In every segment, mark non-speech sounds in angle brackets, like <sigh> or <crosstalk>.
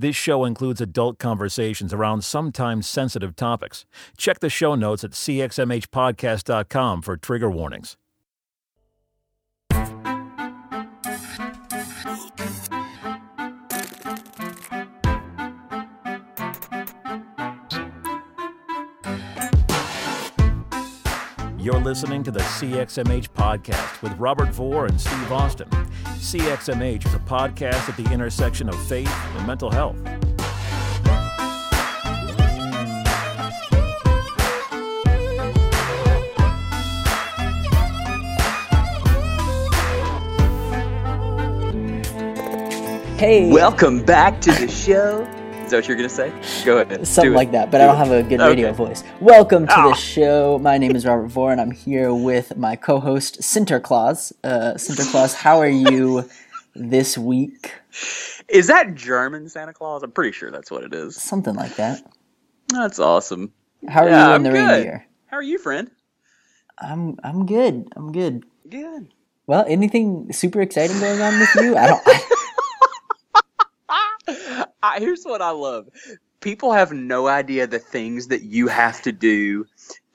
This show includes adult conversations around sometimes sensitive topics. Check the show notes at cxmhpodcast.com for trigger warnings. You're listening to the CXMH podcast with Robert Vore and Steve Austin. CXMH is a podcast at the intersection of faith and mental health. Hey, Welcome back to the show. Is that what you're gonna say? Go ahead. something like that, but Do I don't it. have a good Okay. radio voice. Welcome to Ah. the show. My name is Robert Vore, and I'm here with my co-host Sinterklaas. Uh, Sinterklaas, how are you this week? Is that German Santa Claus? I'm pretty sure that's what it is. Something like that. That's awesome. How are Yeah, you I'm the good. reindeer? How are you, friend? I'm I'm good. I'm good. Good. Well, anything super exciting going on with you? I don't. I, here's what I love. People have no idea the things that you have to do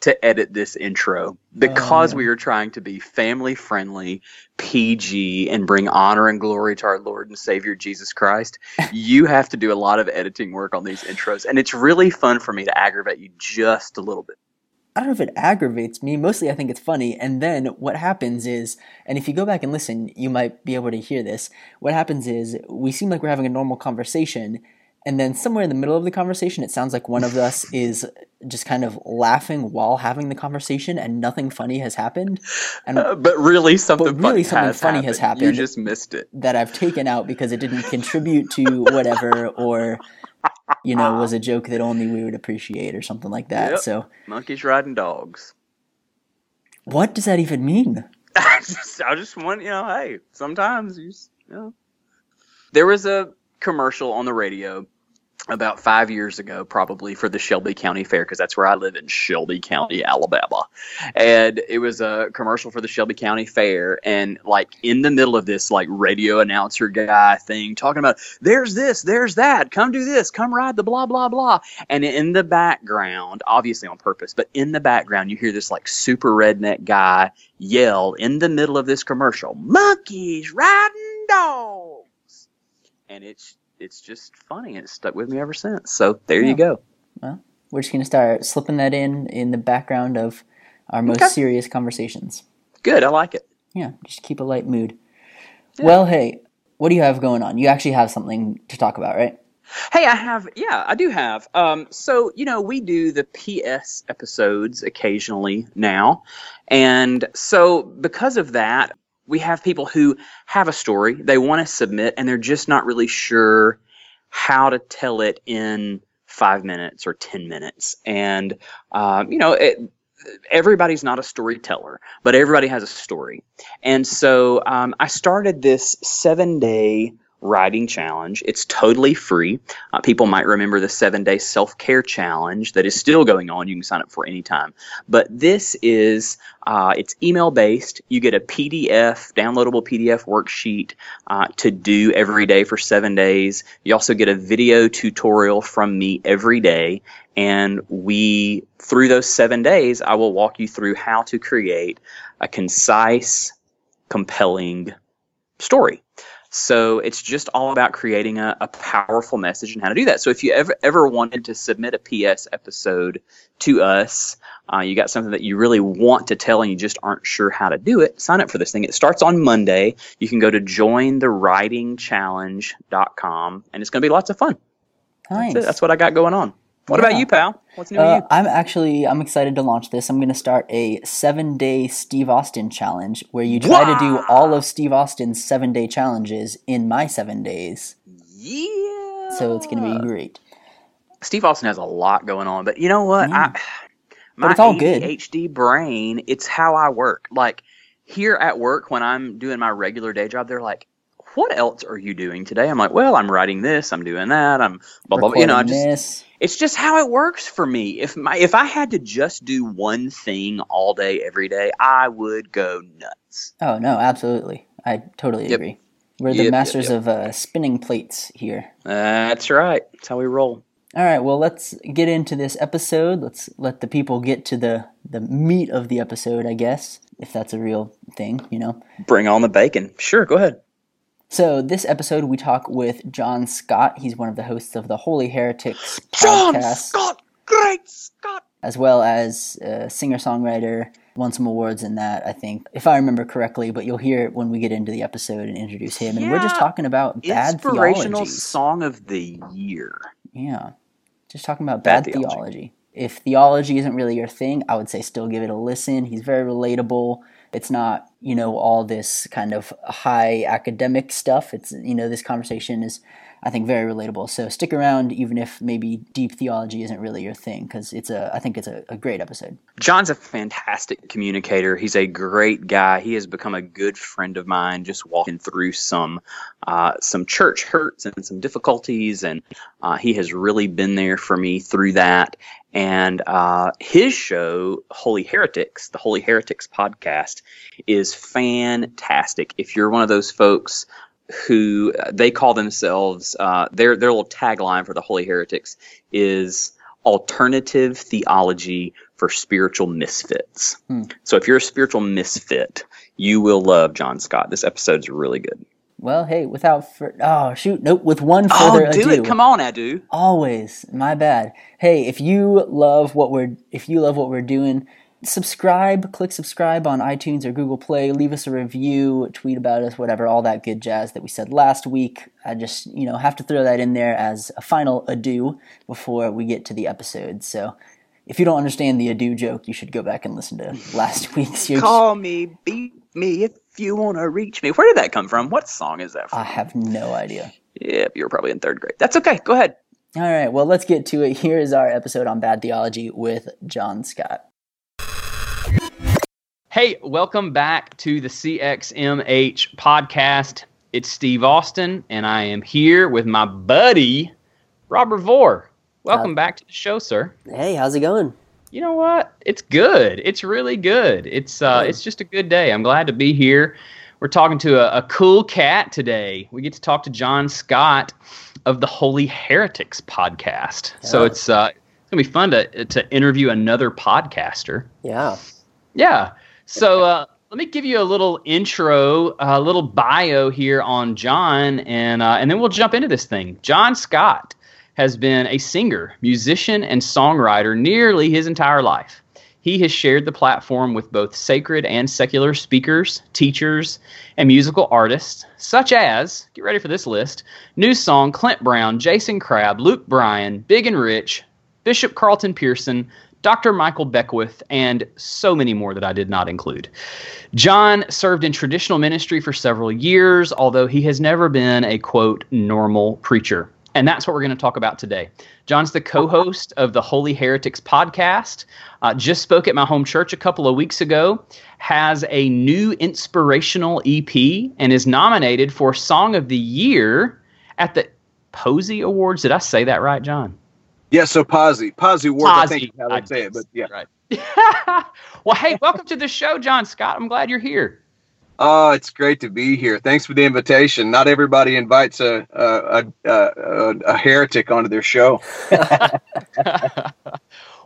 to edit this intro because Oh, we are trying to be family friendly, PG, and bring honor and glory to our Lord and Savior Jesus Christ. <laughs> you have to do a lot of editing work on these intros, and it's really fun for me to aggravate you just a little bit. I don't know if it aggravates me. Mostly, I think it's funny. And then what happens is, and if you go back and listen, you might be able to hear this. What happens is, we seem like we're having a normal conversation, and then somewhere in the middle of the conversation, it sounds like one of us <laughs> is just kind of laughing while having the conversation, and nothing funny has happened. And Uh, but really, something But really funny, something has, funny happened. has You just missed it. that I've taken out because it didn't contribute to whatever, or you know, was uh-huh. a joke that only we would appreciate, or something like that. Yep. So, Monkeys riding dogs. what does that even mean? I <laughs> just, I just want, you know, hey, sometimes you, just, you know. There was a commercial on the radio about five years ago, probably for the Shelby County Fair, because that's where I live in Shelby County, Alabama. And it was a commercial for the Shelby County Fair, and like in the middle of this, like radio announcer guy thing, talking about there's this, there's that, come do this, come ride the blah blah blah. And in the background, obviously on purpose, but in the background, you hear this like super redneck guy yell in the middle of this commercial, "Monkeys riding dogs," and it's it's just funny. It's stuck with me ever since. So there Yeah. you go. Well, we're just gonna start slipping that in in the background of our most Okay. serious conversations. Good, I like it. Yeah, just keep a light mood. Well, hey, what do you have going on? You actually have something to talk about, right? Hey, I have, yeah, I do have. Um, so you know, we do the PS episodes occasionally now, and so because of that, we have people who have a story they want to submit, and they're just not really sure how to tell it in five minutes or ten minutes, and um, you know, it, everybody's not a storyteller, but everybody has a story, and so um, I started this seven-day writing challenge. It's totally free. Uh, people might remember the seven day self care challenge that is still going on. You can sign up for any time. But this is uh, it's email based. You get a PDF, downloadable PDF worksheet uh, to do every day for seven days. You also get a video tutorial from me every day. And we, through those seven days, I will walk you through how to create a concise, compelling story. So it's just all about creating a, a powerful message and how to do that. So if you ever ever wanted to submit a PS episode to us, uh, you got something that you really want to tell and you just aren't sure how to do it, sign up for this thing. It starts on Monday. You can go to jointhewritingchallenge.com and it's going to be lots of fun. Nice. That's. That's what I got going on. What Yeah. about you, pal? What's new with Uh, you? I'm actually I'm excited to launch this. I'm going to start a seven day Steve Austin challenge where you try to do all of Steve Austin's seven day challenges in my seven days. Yeah. So it's going to be great. Steve Austin has a lot going on, but you know what? Yeah. I, <sighs> my it's all good. ADHD brain, it's how I work. Like here at work, when I'm doing my regular day job, they're like, "What else are you doing today?" I'm like, "Well, I'm writing this, I'm doing that, I'm blah blah." blah." You know, I just this. it's just how it works for me. If my if I had to just do one thing all day every day, I would go nuts. Oh no, absolutely. I totally Yep. agree. We're the yep, masters yep. of uh, spinning plates here. That's right. That's how we roll. All right, well, let's get into this episode. Let's let the people get to the the meat of the episode, I guess, if that's a real thing, you know. Bring on the bacon. Sure, go ahead. So, this episode we talk with Jon Scott. He's one of the hosts of the Holy Heretics Jon podcast, Scott, great Scott. as well as a singer-songwriter. Won some awards in that, I think, if I remember correctly. But you'll hear it when we get into the episode and introduce him. And we're just talking about bad Inspirational theologies. song of the year. Yeah. Just talking about Bad bad, theology. theology. If theology isn't really your thing, I would say still give it a listen. He's very relatable. It's not, you know, all this kind of high academic stuff. It's, you know, this conversation is, I think, very relatable. So stick around, even if maybe deep theology isn't really your thing, because it's a, I think it's a, a great episode. Jon's a fantastic communicator. He's a great guy. He has become a good friend of mine. Just walking through some uh, some church hurts and some difficulties, and uh, he has really been there for me through that. And uh, his show, Holy Heretics, the Holy Heretics podcast, is fantastic. If you're one of those folks who uh, they call themselves, uh, their their little tagline for the Holy Heretics is alternative theology for spiritual misfits. Hmm. So if you're a spiritual misfit, you will love Jon Scott. This episode's really good. Well, hey, without, fur- oh, shoot, nope, with one Oh, further oh, do ado. it! Come on, Adu. Always, my bad. Hey, if you love what we're if you love what we're doing, subscribe, click subscribe on iTunes or Google Play, leave us a review, tweet about us, whatever, all that good jazz that we said last week. I just, you know, have to throw that in there as a final adieu before we get to the episode. So, if you don't understand the adieu joke, you should go back and listen to last <laughs> week's. Call me, beat me if you want to reach me. Where did that come from? What song is that from? I have no idea. Yep, you were probably in third grade. That's okay. Go ahead. All right, well, let's get to it. Here is our episode on bad theology with Jon Scott. Hey, welcome back to the CXMH podcast. It's Steve Austin, and I am here with my buddy, Robert Vore. Welcome Uh, back to the show, sir. Hey, how's it going? You know what? It's good. It's really good. It's uh, Good. it's just a good day. I'm glad to be here. We're talking to a, a cool cat today. We get to talk to Jon Scott of the Holy Heretics podcast. So it's uh, it's gonna be fun to to interview another podcaster. Yeah. Yeah. So uh, let me give you a little intro, a little bio here on Jon, and uh, and then we'll jump into this thing. Jon Scott has been a singer, musician, and songwriter nearly his entire life. He has shared the platform with both sacred and secular speakers, teachers, and musical artists, such as, get ready for this list New Song, Clint Brown, Jason Crabb, Luke Bryan, Big and Rich, Bishop Carlton Pearson, Dr. Michael Beckwith, and so many more that I did not include. Jon served in traditional ministry for several years, although he has never been a quote normal preacher. And that's what we're going to talk about today. Jon's the co host of the Holy Heretics podcast, uh, just spoke at my home church a couple of weeks ago, has a new inspirational EP, and is nominated for Song of the Year at the Posey Awards. Did I say that right, Jon? Yeah, so Posy. Posy Ward, I think how they say it, but yeah. Right. <laughs> well, hey, welcome to the show, Jon Scott. I'm glad you're here. Oh, it's great to be here. Thanks for the invitation. Not everybody invites a a, a, a, a heretic onto their show. <laughs>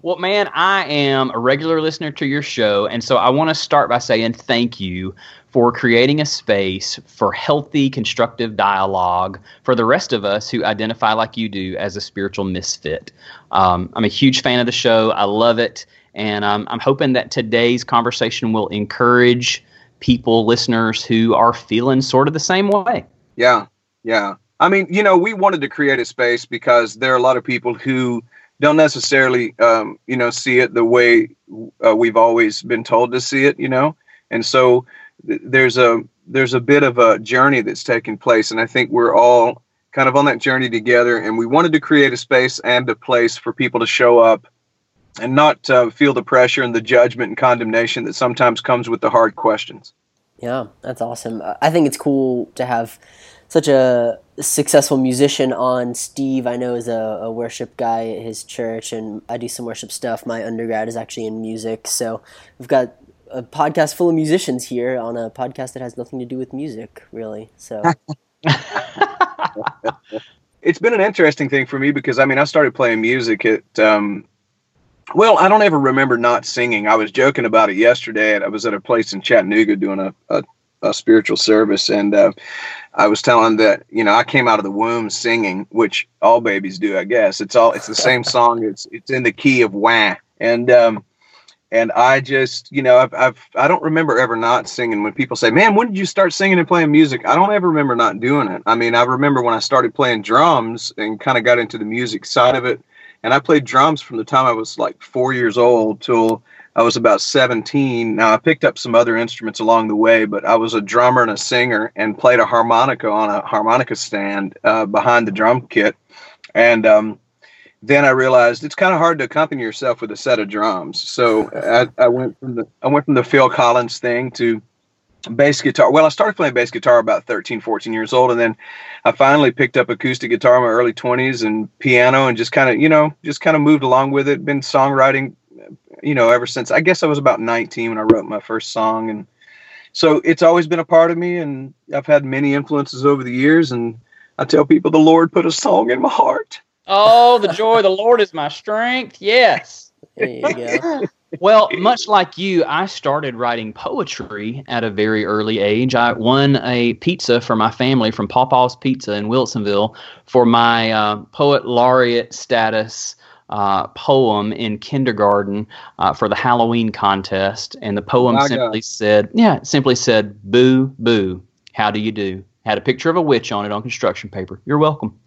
well, man, I am a regular listener to your show, and so I want to start by saying thank you for creating a space for healthy, constructive dialogue for the rest of us who identify like you do as a spiritual misfit. Um, I'm a huge fan of the show. I love it, and um, I'm hoping that today's conversation will encourage people, listeners who are feeling sort of the same way. Yeah, yeah. I mean, you know, we wanted to create a space because there are a lot of people who don't necessarily, um, you know, see it the way uh, we've always been told to see it. You know, and so there's a there's a bit of a journey that's taking place, and I think we're all kind of on that journey together. And we wanted to create a space and a place for people to show up and not uh, feel the pressure and the judgment and condemnation that sometimes comes with the hard questions. Yeah, that's awesome. I- I think it's cool to have such a successful musician on. Steve, I know, is a, a worship guy at his church, and I do some worship stuff. My undergrad is actually in music, so we've got a podcast full of musicians here on a podcast that has nothing to do with music, really. So <laughs> it's been an interesting thing for me because I mean I started playing music at um, well I don't ever remember not singing. I was joking about it yesterday. I was at a place in Chattanooga doing a, a, a spiritual service, and uh, I was telling that you know I came out of the womb singing, which all babies do, I guess. It's all it's the same song. It's it's in the key of wah, and um, and I just, you know, I've, I've, I don't remember ever not singing. When people say, "Man, when did you start singing and playing music?" I don't ever remember not doing it. I mean, I remember when I started playing drums and kind of got into the music side of it, and I played drums from the time I was like four years old till I was about 17. Now I picked up some other instruments along the way, but I was a drummer and a singer and played a harmonica on a harmonica stand uh, behind the drum kit, and um, then I realized it's kind of hard to accompany yourself with a set of drums. So I, I went from the I went from the Phil Collins thing to bass guitar. Well, I started playing bass guitar about 13, 14 years old, and then I finally picked up acoustic guitar in my early 20s and piano, and just kind of you know just kind of moved along with it. Been songwriting, you know, ever since. I guess I was about 19 when I wrote my first song, and so it's always been a part of me, and I've had many influences over the years, and I tell people the Lord put a song in my heart. Oh, the joy of the Lord is my strength. Yes. there you go. <laughs> Well, much like you, I started writing poetry at a very early age. I won a pizza for my family from Pawpaw's Pizza in Wilsonville for my uh, poet laureate status uh, poem in kindergarten uh, for the Halloween contest. And the poem My simply God. said, yeah, it simply said, boo, boo, how do you do? Had a picture of a witch on it on construction paper. You're welcome.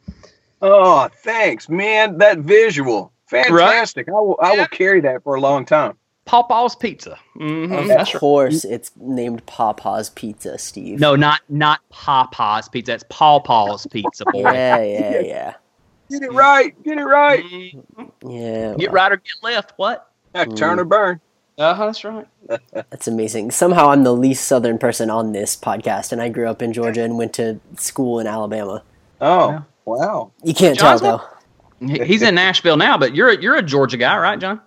Oh, thanks, man. That visual, fantastic. I will, I will carry that for a long time. Papa's Pizza. hmm Of that's right. course, it's named Papa's Pizza, Steve. No, not not Papa's Pizza. It's Paw Paw's Pizza, boy. Yeah, yeah, yeah, <laughs> Get it right. Get it right. yeah. Get right or get left. What? Turn or burn. Uh huh. That's right. <laughs> That's amazing. Somehow I'm the least southern person on this podcast, and I grew up in Georgia and went to school in Alabama. Oh, Yeah. Wow. You can't Jon's tell though. He's in Nashville now, but you're a, you're a Georgia guy, right, Jon?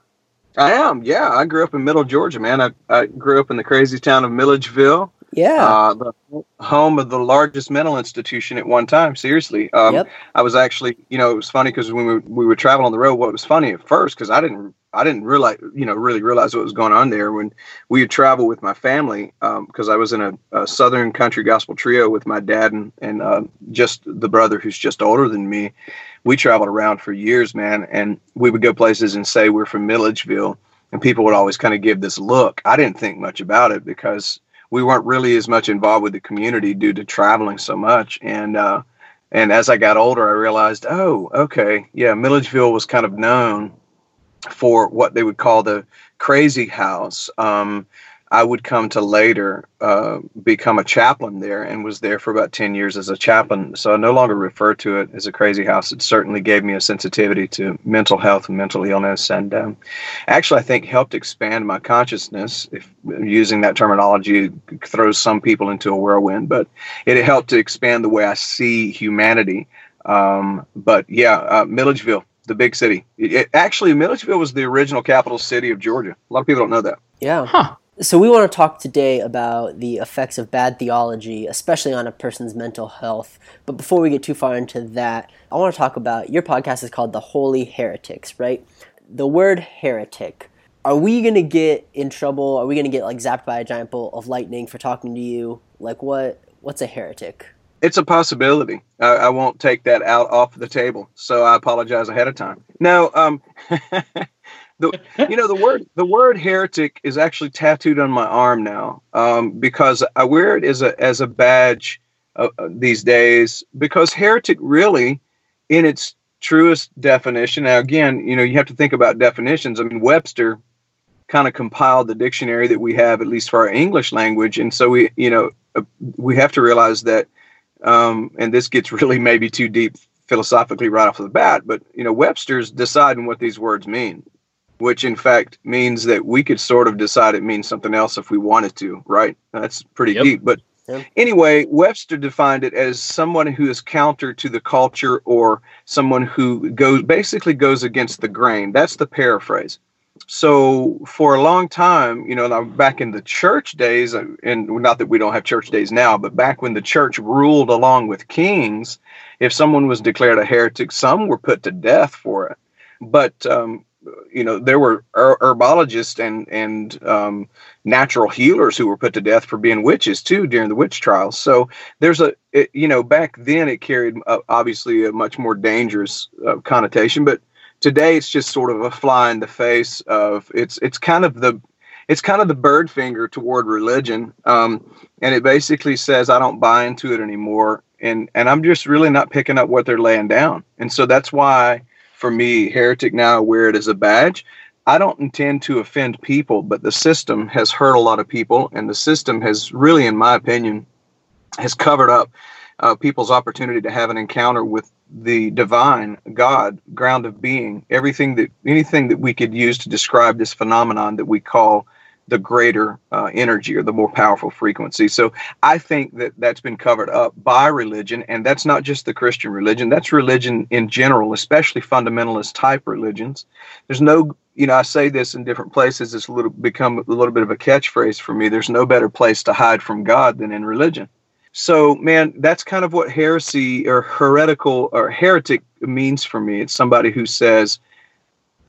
I am. Yeah, I grew up in Middle Georgia, man. I, I grew up in the crazy town of Milledgeville, Yeah. uh, the home of the largest mental institution at one time. Seriously, um, Yep. I was actually, you know, it was funny because when we, we would travel on the road, what was funny at first because I didn't, I didn't realize, you know, really realize what was going on there when we would travel with my family because I was in a, a Southern country gospel trio with my dad and and uh, just the brother who's just older than me. We traveled around for years, man, and we would go places and say we're from Milledgeville, and people would always kind of give this look. I didn't think much about it because we weren't really as much involved with the community due to traveling so much. And uh, and as I got older, I realized, oh, okay, yeah, Milledgeville was kind of known for what they would call the crazy house. Um, I would come to later uh, become a chaplain there and was there for about 10 years as a chaplain. So I no longer refer to it as a crazy house. It certainly gave me a sensitivity to mental health and mental illness. And um, actually, I think helped expand my consciousness. If using that terminology throws some people into a whirlwind, but it helped to expand the way I see humanity. Um, but yeah, uh, Milledgeville, the big city. It, it- actually, Milledgeville was the original capital city of Georgia. A lot of people don't know that. Yeah. Huh. So we want to talk today about the effects of bad theology, especially on a person's mental health. But before we get too far into that, I want to talk about your podcast is called The Holy Heretics, right? The word heretic. Are we going to get in trouble? Are we going to get like zapped by a giant bolt of lightning for talking to you? Like what what's a heretic? It's a possibility. I, I won't take that out off the table, so I apologize ahead of time. No, um, <laughs> the you know the word the word heretic is actually tattooed on my arm now um, because I wear it as a as a badge uh, uh, these days because heretic really, in its truest definition. Now again, you know you have to think about definitions. I mean Webster kind of compiled the dictionary that we have at least for our English language, and so we you know uh, we have to realize that um, and this gets really maybe too deep philosophically right off the bat, but you know, Webster's deciding what these words mean, which in fact means that we could sort of decide it means something else if we wanted to, right? That's pretty Yep. deep. But Yep. anyway, Webster defined it as someone who is counter to the culture or someone who goes basically goes against the grain. That's the paraphrase. so for a long time, you know, now back in the church days, uh, and not that we don't have church days now, but back when the church ruled along with kings, if someone was declared a heretic, some were put to death for it. But um, you know, there were her- herbologists and and um, natural healers who were put to death for being witches too during the witch trials. So there's a, it, you know, back then it carried uh, obviously a much more dangerous uh, connotation, but today it's just sort of a fly in the face of it's it's kind of the it's kind of the bird finger toward religion. Um, and it basically says i don't buy into it anymore. And and i'm just really not picking up what they're laying down. And so that's why for me heretic now I wear it as a badge i don't intend to offend people but the system has hurt a lot of people and the system has really in my opinion has covered up uh, people's opportunity to have an encounter with the divine God, ground of being, everything that anything that we could use to describe this phenomenon that we call the greater uh, energy or the more powerful frequency. So I think that that's been covered up by religion, and that's not just the Christian religion. That's religion in general, especially fundamentalist type religions. There's no, you know, I say this in different places. It's a little become a little bit of a catchphrase for me. There's no better place to hide from God than in religion. So, man, that's kind of what heresy or heretical or heretic means for me. It's somebody who says,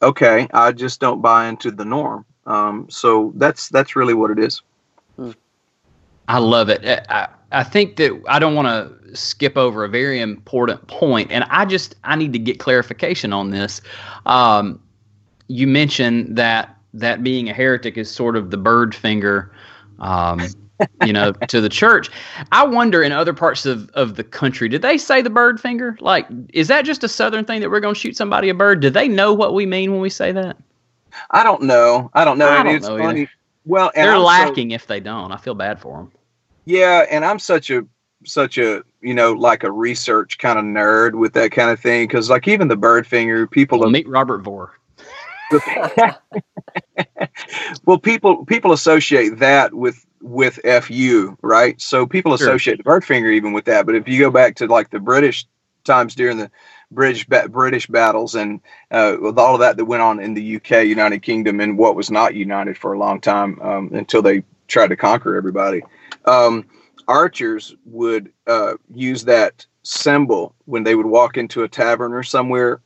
"Okay, I just don't buy into the norm." Um, so that's that's really what it is. I love it. I, I think that I don't want to skip over a very important point, and I just I need to get clarification on this. Um, you mentioned that that being a heretic is sort of the bird finger. Um, you know, <laughs> to the church. I wonder in other parts of, of the country, did they say the bird finger? Like, is that just a southern thing that we're going to shoot somebody a bird? Do they know what we mean when we say that? I don't know. I don't know. I don't it's know funny. either. Well, and They're I'm so- lacking if they don't. I feel bad for them. yeah, and I'm such a such a you know like a research kind of nerd with that kind of thing because like even the bird finger people Well, have- meet Robert Vore. <laughs> well people people associate that with with fu right so people Sure. associate the bird finger even with that but if you go back to like the british times during the british ba- british battles and uh, with all of that that went on in the uk united kingdom and what was not united for a long time um, until they tried to conquer everybody um, archers would uh, use that symbol when they would walk into a tavern or somewhere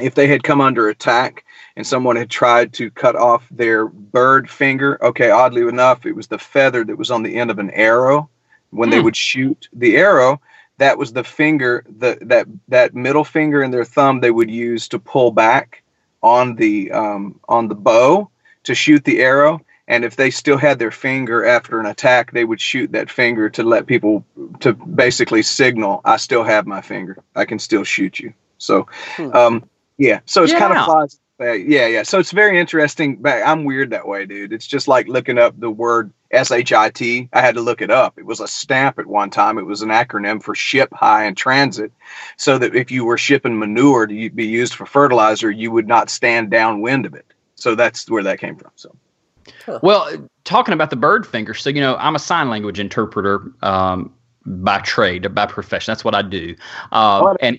if they had come under attack and someone had tried to cut off their bird finger. Okay, oddly enough, it was the feather that was on the end of an arrow. When they Hmm. would shoot the arrow, that was the finger, the that that middle finger and their thumb they would use to pull back on the um, on the bow to shoot the arrow. And if they still had their finger after an attack, they would shoot that finger to let people to basically signal, "I still have my finger. I can still shoot you." So, Hmm. um, yeah. So it's kind of yeah, yeah. So it's very interesting. But I'm weird that way, dude. It's just like looking up the word S H I T. I had to look it up. It was a stamp at one time. It was an acronym for ship, high, in transit. So that if you were shipping manure to be used for fertilizer, you would not stand downwind of it. So that's where that came from. So Well, talking about the bird finger, so you know, I'm a sign language interpreter um, by trade, by profession. That's what I do. Um, and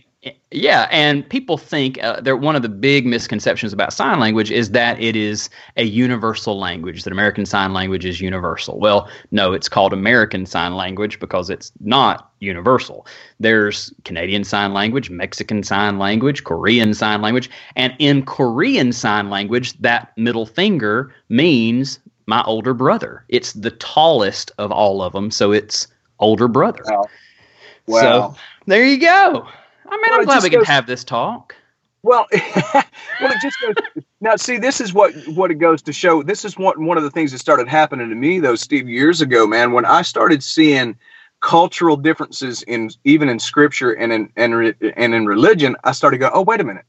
yeah, and people think uh, they're one of the big misconceptions about sign language is that it is a universal language. That American Sign Language is universal. Well, no, it's called American Sign Language because it's not universal. There's Canadian Sign Language, Mexican Sign Language, Korean Sign Language, and in Korean Sign Language, that middle finger means my older brother. It's the tallest of all of them, so it's older brother. Wow. wow. So there you go. I mean, Well, I'm glad we can goes- have this talk. Well, <laughs> well, it just goes. Now, see, this is what what it goes to show. This is one one of the things that started happening to me, though, Steve, years ago, man. When I started seeing cultural differences in even in scripture and in and, and in religion, I started going, oh, wait a minute,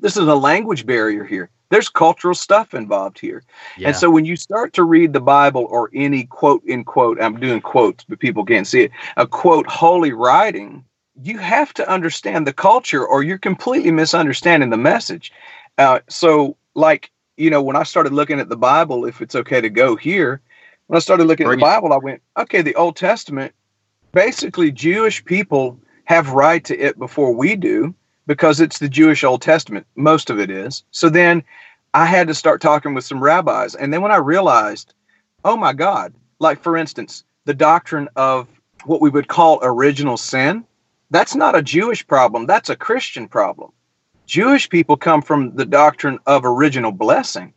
this is a language barrier here. There's cultural stuff involved here. Yeah. And so when you start to read the Bible or any quote in quote, I'm doing quotes, but people can't see it, a quote holy writing, you have to understand the culture or you're completely misunderstanding the message. Uh, so, like, you know, when I started looking at the Bible, if it's okay to go here, when I started looking Bring at the. Bible, I went, okay, the Old Testament, basically, Jewish people have right to it before we do because it's the Jewish Old Testament. Most of it is. So then I had to start talking with some rabbis. And then when I realized, oh my God, like for instance, the doctrine of what we would call original sin, that's not a Jewish problem, that's a Christian problem. Jewish people come from the doctrine of original blessing.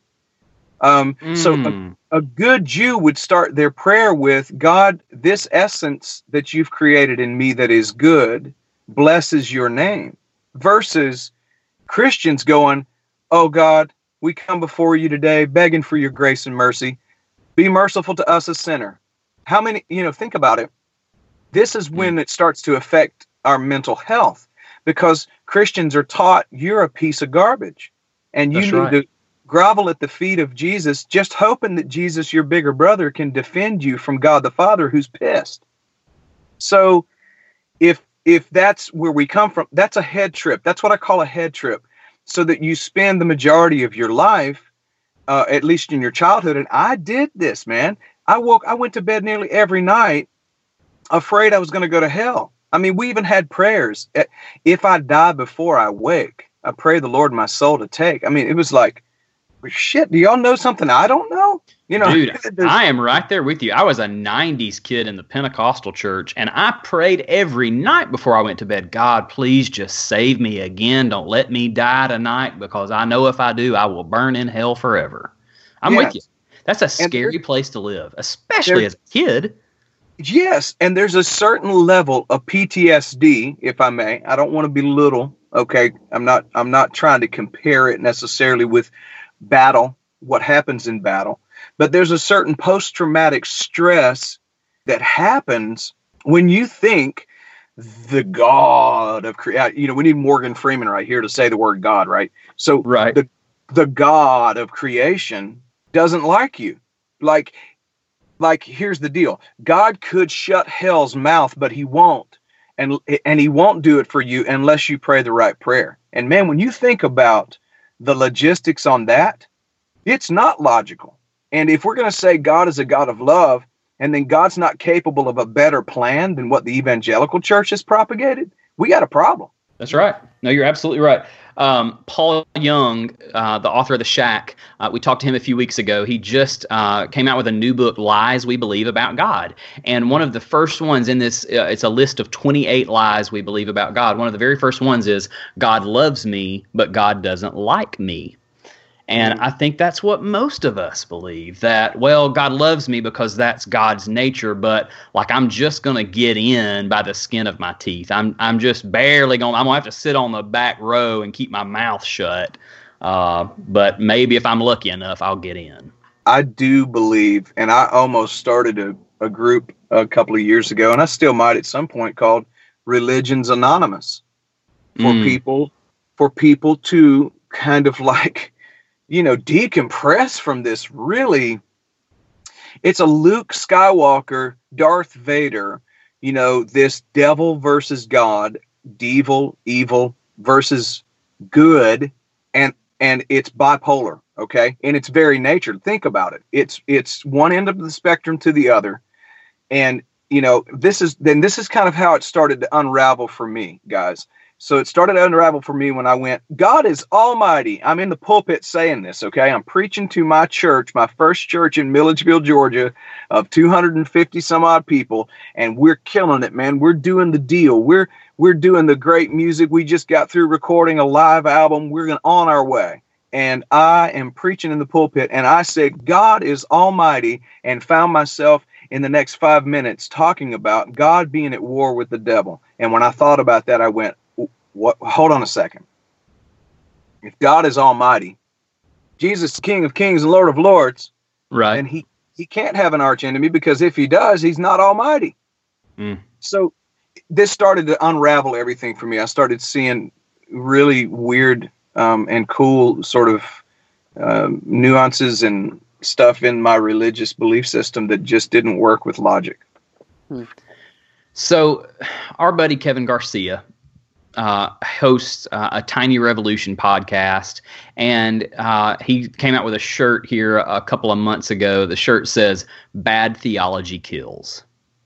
Um, mm. So a, hmm. a, good Jew would start their prayer with God, this essence that you've created in me that is good blesses your name, versus Christians going, Oh God, we come before you today begging for your grace and mercy. Be merciful to us, a sinner. How many, you know, think about it. This is when it starts to affect our mental health because Christians are taught you're a piece of garbage and you That's need right. to grovel at the feet of Jesus, just hoping that Jesus, your bigger brother, can defend you from God the Father who's pissed. So if if that's where we come from, that's a head trip. That's what I call a head trip. So that you spend the majority of your life, uh, at least in your childhood, and I did this, man. I woke, I went to bed nearly every night, afraid I was going to go to hell. I mean, we even had prayers. Eh, if I die before I wake, I pray the Lord my soul to take. I mean, it was like shit, do y'all know something I don't know? You know, dude, <laughs> I am right there with you. I was a '90s kid in the Pentecostal church, and I prayed every night before I went to bed. God, please just save me again. Don't let me die tonight, because I know if I do, I will burn in hell forever. I'm yes. with you. That's a scary place to live, especially as a kid. Yes, and there's a certain level of PTSD, if I may. I don't want to belittle. Okay, I'm not. I'm not trying to compare it necessarily with battle, what happens in battle, but there's a certain post traumatic stress that happens when you think the God of creation. You know, we need Morgan Freeman right here to say the word God, right? So, right. the the God of creation doesn't like you. Like, like here's the deal: God could shut hell's mouth, but He won't, and and He won't do it for you unless you pray the right prayer. And man, when you think about the logistics on that, it's not logical. And if we're going to say God is a God of love, and then God's not capable of a better plan than what the evangelical church has propagated, we got a problem. That's right. No, you're absolutely right. Um, Paul Young, uh, the author of The Shack, uh, we talked to him a few weeks ago. He just uh, came out with a new book, Lies We Believe About God. And one of the first ones in this, uh, it's a list of 28 lies we believe about God. One of the very first ones is God loves me, but God doesn't like me. And I think that's what most of us believe that, well, God loves me because that's God's nature, but like I'm just going to get in by the skin of my teeth. I'm, I'm just barely going, to, I'm going to have to sit on the back row and keep my mouth shut. Uh, but maybe if I'm lucky enough, I'll get in. I do believe, and I almost started a, a group a couple of years ago, and I still might at some point called Religions Anonymous for mm. people, for people to kind of like, you know, decompress from this really. It's a Luke Skywalker, Darth Vader, you know, this devil versus God, devil, evil versus good, and and it's bipolar, okay? In its very nature. Think about it. It's it's one end of the spectrum to the other. And you know, this is then this is kind of how it started to unravel for me, guys. So it started to unravel for me when I went, God is almighty. I'm in the pulpit saying this, okay? I'm preaching to my church, my first church in Milledgeville, Georgia, of 250 some odd people, and we're killing it, man. We're doing the deal. We're we're doing the great music. We just got through recording a live album. We're on our way. And I am preaching in the pulpit, and I said, God is almighty, and found myself in the next five minutes talking about God being at war with the devil. And when I thought about that, I went, what hold on a second. If God is almighty, Jesus King of Kings and Lord of Lords, right. and he he can't have an arch enemy because if he does, he's not almighty. Mm. So this started to unravel everything for me. I started seeing really weird um, and cool sort of um, nuances and stuff in my religious belief system that just didn't work with logic. Hmm. So, our buddy Kevin Garcia uh, hosts uh, a Tiny Revolution podcast, and uh, he came out with a shirt here a couple of months ago. The shirt says "Bad theology kills,"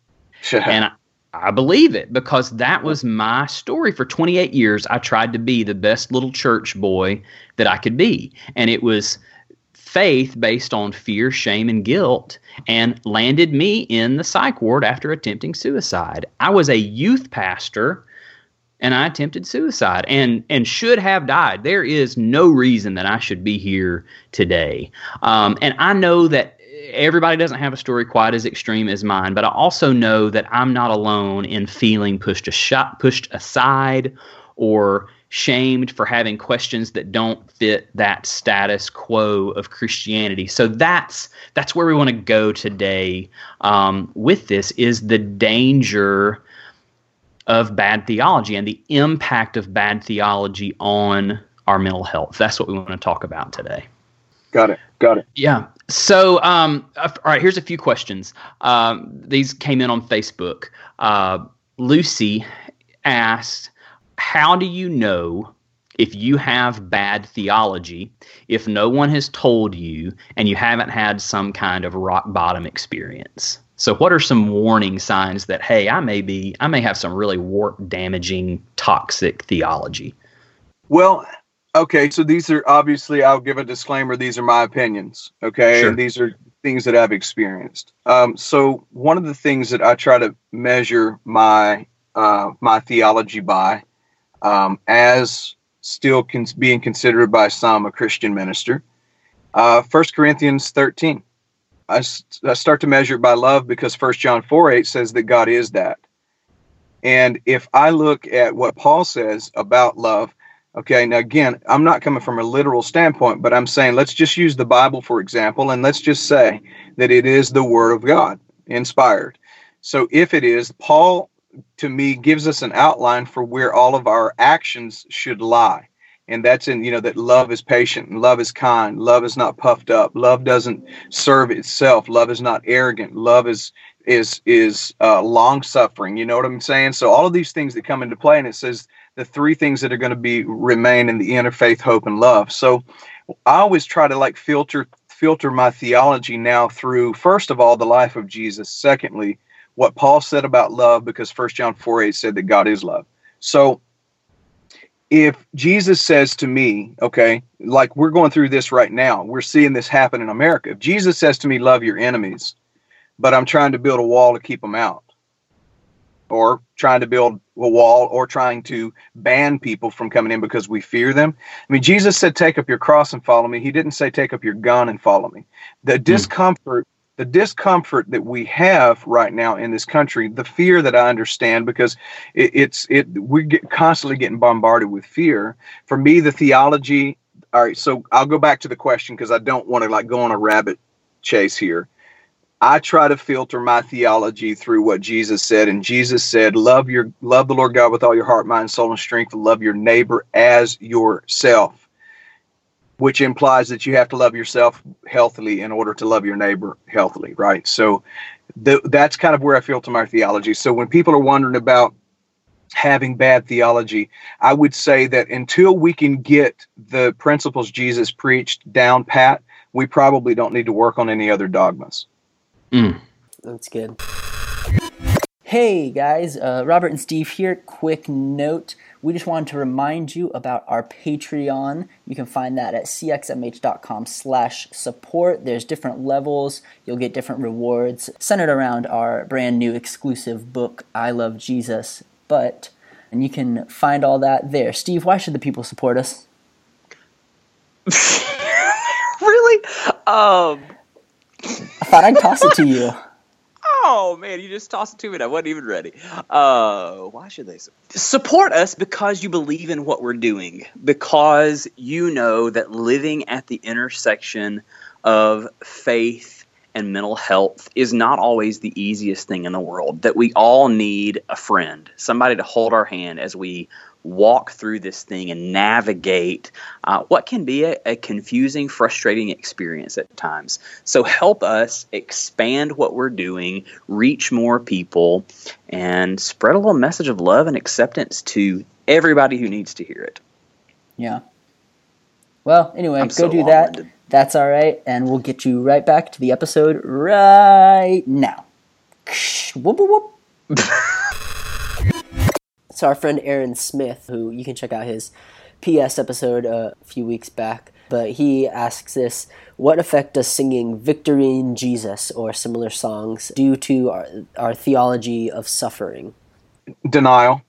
<laughs> and I, I believe it because that was my story for 28 years. I tried to be the best little church boy that I could be. And it was faith based on fear, shame, and guilt, and landed me in the psych ward after attempting suicide. I was a youth pastor and I attempted suicide and and should have died. There is no reason that I should be here today. Um, and I know that everybody doesn't have a story quite as extreme as mine, but I also know that I'm not alone in feeling pushed shot, pushed aside or shamed for having questions that don't fit that status quo of Christianity. So that's that's where we want to go today um, with this is the danger of bad theology and the impact of bad theology on our mental health. That's what we want to talk about today. Got it. Got it. Yeah. So, um, all right, here's a few questions. Um, these came in on Facebook. Uh, Lucy asked, How do you know if you have bad theology if no one has told you and you haven't had some kind of rock bottom experience? So, what are some warning signs that, hey, I may be, I may have some really warp damaging, toxic theology? Well, Okay, so these are obviously, I'll give a disclaimer. These are my opinions. Okay, Sure. and these are things that I've experienced. Um, so one of the things that I try to measure my uh, my theology by, um, as still cons- being considered by some a Christian minister, uh, First Corinthians thirteen. I, I start to measure by love because First John four eight says that God is that. And if I look at what Paul says about love, Okay, now again, I'm not coming from a literal standpoint, but I'm saying let's just use the Bible for example, and let's just say that it is the Word of God, inspired. So if it is, Paul to me gives us an outline for where all of our actions should lie. And that's in, you know, that love is patient, love is kind, love is not puffed up, love doesn't serve itself, love is not arrogant, love is is is uh, long suffering. You know what I'm saying? So all of these things that come into play, and it says the three things that are going to be remain in the interfaith hope and love so i always try to like filter filter my theology now through first of all the life of jesus secondly what paul said about love because first john 4 8 said that god is love so if jesus says to me okay like we're going through this right now we're seeing this happen in america if jesus says to me love your enemies but i'm trying to build a wall to keep them out or trying to build a wall or trying to ban people from coming in because we fear them. I mean, Jesus said, Take up your cross and follow me. He didn't say, Take up your gun and follow me. The hmm. discomfort, the discomfort that we have right now in this country, the fear that I understand because it, it's, it, we get constantly getting bombarded with fear. For me, the theology, all right, so I'll go back to the question because I don't want to like go on a rabbit chase here. I try to filter my theology through what Jesus said, and Jesus said, "Love your love the Lord God with all your heart, mind, soul, and strength, and love your neighbor as yourself." Which implies that you have to love yourself healthily in order to love your neighbor healthily, right? So, the, that's kind of where I filter my theology. So when people are wondering about having bad theology, I would say that until we can get the principles Jesus preached down pat, we probably don't need to work on any other dogmas. Mm. That's good. Hey guys, uh, Robert and Steve here. Quick note. We just wanted to remind you about our Patreon. You can find that at cxmh.com slash support. There's different levels. You'll get different rewards centered around our brand new exclusive book, I Love Jesus. But, and you can find all that there. Steve, why should the people support us? <laughs> really? Um. I thought I'd toss it to you. <laughs> Oh man, you just tossed it to me. and I wasn't even ready. Uh, why should they support us? Because you believe in what we're doing. Because you know that living at the intersection of faith and mental health is not always the easiest thing in the world. That we all need a friend, somebody to hold our hand as we walk through this thing and navigate uh, what can be a, a confusing, frustrating experience at times. So help us expand what we're doing, reach more people, and spread a little message of love and acceptance to everybody who needs to hear it. Yeah. Well, anyway, I'm go so do that. That's all right, and we'll get you right back to the episode right now. Whoop, whoop, whoop. <laughs> So our friend Aaron Smith, who you can check out his PS episode uh, a few weeks back, but he asks this: What effect does singing "Victory in Jesus" or similar songs do to our, our theology of suffering? Denial.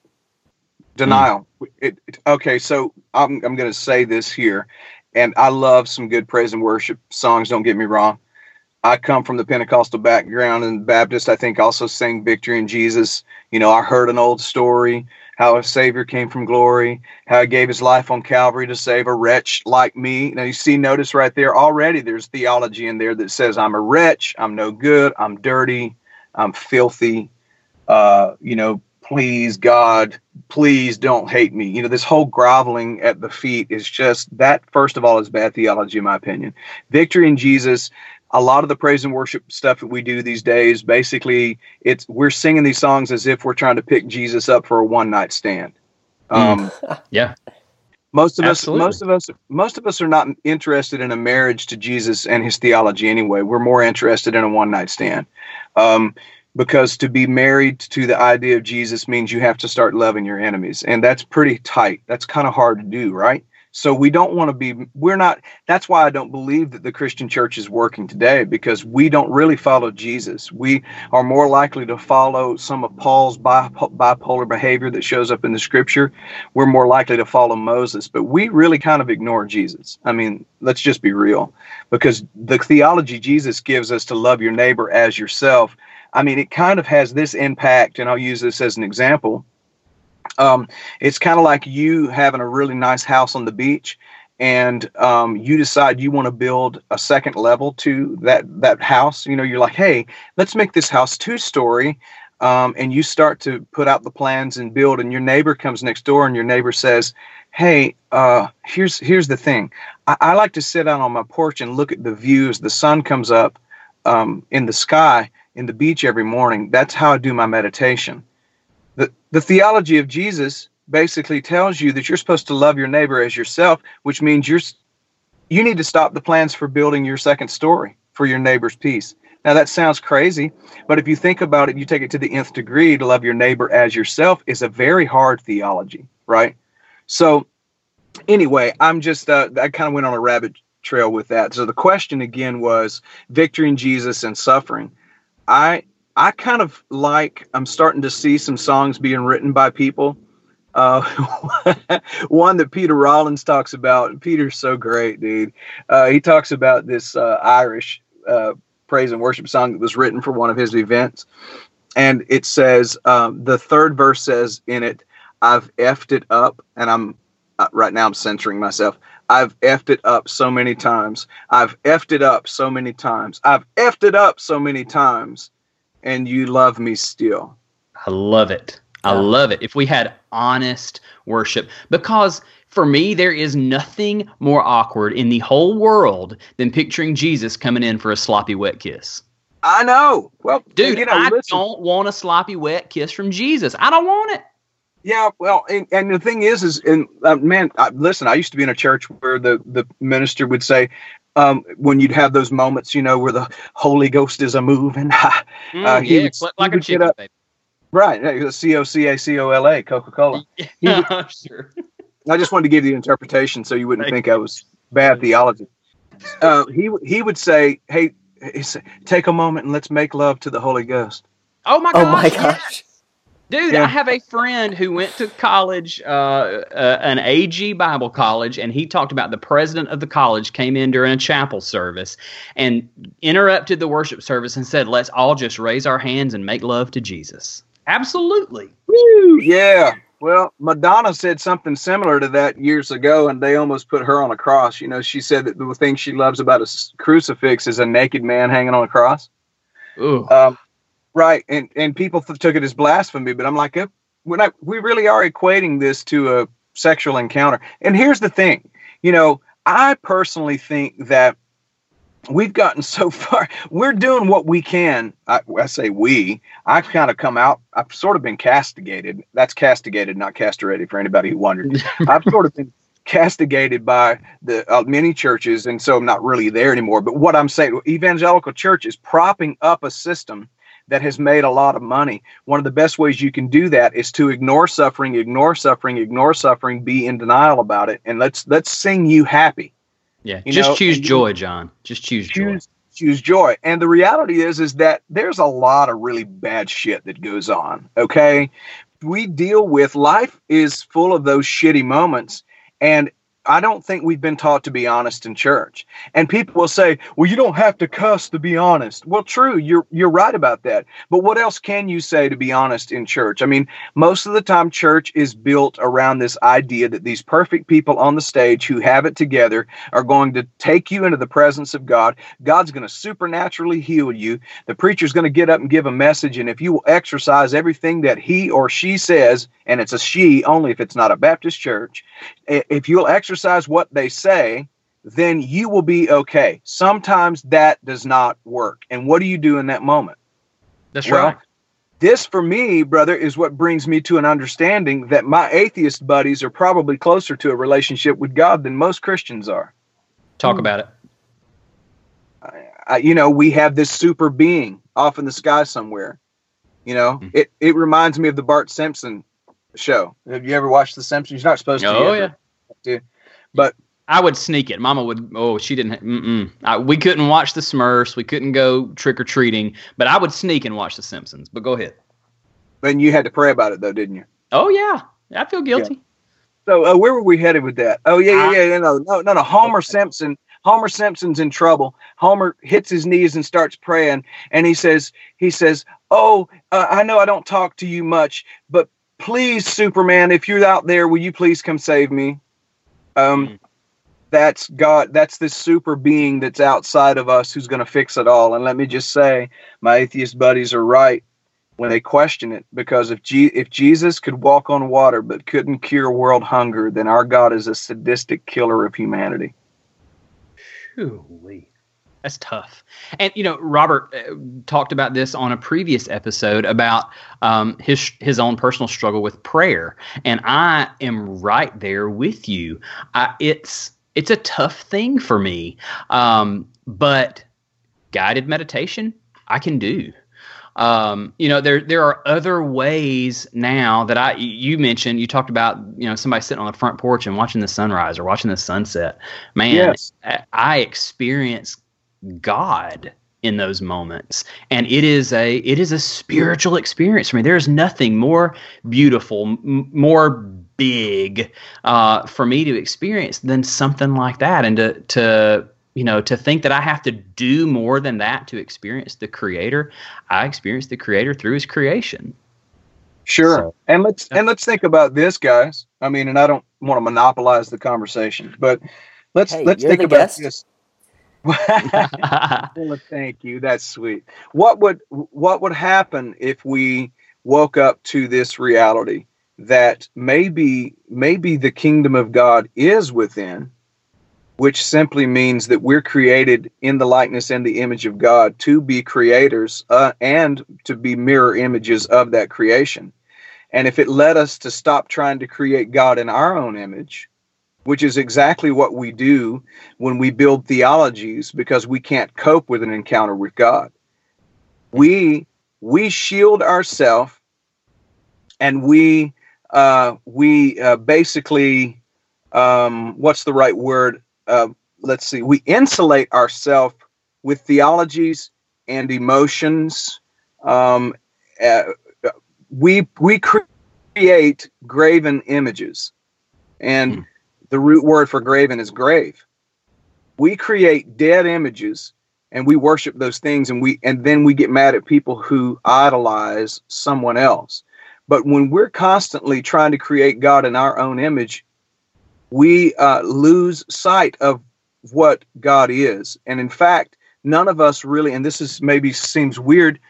Denial. It, it- okay, so I'm I'm going to say this here, and I love some good praise and worship songs. Don't get me wrong. I come from the Pentecostal background and Baptist. I think also sang "Victory in Jesus." You know, I heard an old story how a Savior came from glory, how He gave His life on Calvary to save a wretch like me. Now you see, notice right there already. There's theology in there that says I'm a wretch, I'm no good, I'm dirty, I'm filthy. Uh, you know, please God, please don't hate me. You know, this whole groveling at the feet is just that. First of all, is bad theology, in my opinion. Victory in Jesus. A lot of the praise and worship stuff that we do these days, basically, it's we're singing these songs as if we're trying to pick Jesus up for a one night stand. Um, <laughs> Yeah. most of Absolutely. us, most of us, most of us are not interested in a marriage to Jesus and his theology anyway. We're more interested in a one night stand, um, because to be married to the idea of Jesus means you have to start loving your enemies, and that's pretty tight. That's kind of hard to do, right? So we don't want to be. We're not. That's why I don't believe that the Christian church is working today because we don't really follow Jesus. We are more likely to follow some of Paul's bipolar behavior that shows up in the Scripture we're more likely to follow Moses, but we really kind of ignore Jesus. I mean, let's just be real because the theology Jesus gives us to love your neighbor as yourself, I mean, it kind of has this impact, and I'll use this as an example. Um, it's kind of like you having a really nice house on the beach and um, you decide you want to build a second level to that that house. You know you're like hey let's make this house two story um, and you start to put out the plans and build and your neighbor comes next door and your neighbor says hey uh, here's here's the thing. I, I like to sit out on my porch and look at the view as the sun comes up um, in the sky in the beach every morning. That's how i do my meditation the, the theology of jesus basically tells you that you're supposed to love your neighbor as yourself which means you're you need to stop the plans for building your second story for your neighbor's peace now that sounds crazy but if you think about it, you take it to the nth degree to love your neighbor as yourself is a very hard theology, right? So, anyway, I'm just, uh, I kind of went on a rabbit trail with that. So the question again was victory in Jesus and suffering. I, I kind of like, I'm starting to see some songs being written by people. Uh, <laughs> one that Peter Rollins talks about. Peter's so great, dude. Uh, he talks about this uh, Irish uh, praise and worship song that was written for one of his events. And it says, um, the third verse says in it, I've effed it up. And I'm uh, right now, I'm censoring myself. I've effed it up so many times. I've effed it up so many times. I've effed it up so many times. And you love me still. I love it. I love it. If we had honest worship, because for me, there is nothing more awkward in the whole world than picturing Jesus coming in for a sloppy wet kiss. I know. Well, Dude, you know, I listen. don't want a sloppy wet kiss from Jesus. I don't want it. Yeah, well, and, and the thing is, is and uh, man, I, listen, I used to be in a church where the the minister would say, um, when you'd have those moments, you know, where the Holy Ghost is a moving, <laughs> Mm, Uh, he yeah, would- click he like a get chicken, up- baby. right? C O C A C O L A, Coca Cola. <laughs> Yeah, <laughs> sure. I just wanted to give you the interpretation so you wouldn't Thank think I was bad theology. Uh, he he would say, "Hey, he said, take a moment and let's make love to the Holy Ghost." Oh my gosh. Oh my yes. gosh. Dude, Yeah. I have a friend who went to college, uh, uh, an AG Bible college, and he talked about the president of the college came in during a chapel service and interrupted the worship service and said, Let's all just raise our hands and make love to Jesus. Absolutely. Woo, yeah. Well, Madonna said something similar to that years ago, and they almost put her on a cross. You know, she said that the thing she loves about a crucifix is a naked man hanging on a cross. Ooh. Um, right, and and people th- took it as blasphemy, but I'm like, eh, we're. We really are equating this to a sexual encounter. And here's the thing, you know, I personally think that we've gotten so <laughs> far. We're doing what we can. I, I say we. I've kind of come out. I've sort of been castigated. That's castigated, not castrated. For anybody who wondered, <laughs> I've sort of been castigated by the uh, many churches, and so I'm not really there anymore. But what I'm saying, evangelical church is propping up a system that has made a lot of money. One of the best ways you can do that is to ignore suffering, ignore suffering, ignore suffering, be in denial about it, and let's let's sing you happy. Yeah, You just know, choose joy, Jon. Just choose, joy. choose choose joy. And the reality is is that there's a lot of really bad shit that goes on. Okay. We deal with life is full of those shitty moments. And I don't think we've been taught to be honest in church. And people will say, "Well, you don't have to cuss to be honest." Well, true, you're you're right about that. But what else can you say to be honest in church? I mean, most of the time church is built around this idea that these perfect people on the stage who have it together are going to take you into the presence of God. God's going to supernaturally heal you. The preacher's going to get up and give a message and if you will exercise everything that he or she says, and it's a she only if it's not a Baptist church, if you'll exercise what they say, then you will be okay. Sometimes that does not work. And what do you do in that moment? That's Well, right. This, for me, brother, is what brings me to an understanding that my atheist buddies are probably closer to a relationship with God than most Christians are. Talk about it. I, you know, we have this super being off in the sky somewhere. You know, Mhm. it, it reminds me of the Bart Simpson show. Have you ever watched The Simpsons? You're not supposed to. Oh you yeah. ever do. But I would sneak it. Mama would. Oh, she didn't. I, we couldn't watch the Smurfs. We couldn't go trick or treating. But I would sneak and watch the Simpsons. But go ahead. then you had to pray about it, though, didn't you? Oh yeah, I feel guilty. So uh, where were we headed with that? Oh yeah, yeah, yeah. No, no, no, no. Homer Simpson. Homer Simpson's in trouble. Homer hits his knees and starts praying, and he says, he says, "Oh, uh, I know I don't talk to you much, but please, Superman, if you're out there, will you please come save me?" Um, Mm. that's God. That's this super being that's outside of us who's going to fix it all. And let me just say, my atheist buddies are right when they question it because if G- if Jesus could walk on water but couldn't cure world hunger, then our God is a sadistic killer of humanity. Phew-wee. That's tough. And you know, Robert uh, talked about this on a previous episode about um, his his own personal struggle with prayer, and I am right there with you. I, it's it's a tough thing for me, um, but guided meditation I can do. Um, you know, there there are other ways now that I you mentioned. You talked about you know somebody sitting on the front porch and watching the sunrise or watching the sunset. Man, Yes. I- I experience God in those moments, and it is a it is a spiritual experience for me. There is nothing more beautiful, m- more big uh, for me to experience than something like that, and to to you know to think that I have to do more than that to experience the Creator. I experience the Creator through His creation. Sure. So- and let's and let's think about this, guys. I mean, and I don't want to monopolize the conversation, but let's Hey, let's think about guest. this. <laughs> well, thank you. That's sweet. What would what would happen if we woke up to this reality that maybe maybe the kingdom of God is within, which simply means that we're created in the likeness and the image of God to be creators uh, and to be mirror images of that creation. And if it led us to stop trying to create God in our own image, which is exactly what we do when we build theologies because we can't cope with an encounter with God. We we shield ourselves and we uh, we uh, basically um, what's the right word? Uh, let's see. We insulate ourselves with theologies and emotions. Um, uh, we we create graven images, and Hmm. The root word for graven is grave. We create dead images and we worship those things and we and then we get mad at people who idolize someone else. But when we're constantly trying to create God in our own image, we uh, lose sight of what God is. And in fact, none of us really, and this is maybe seems weird,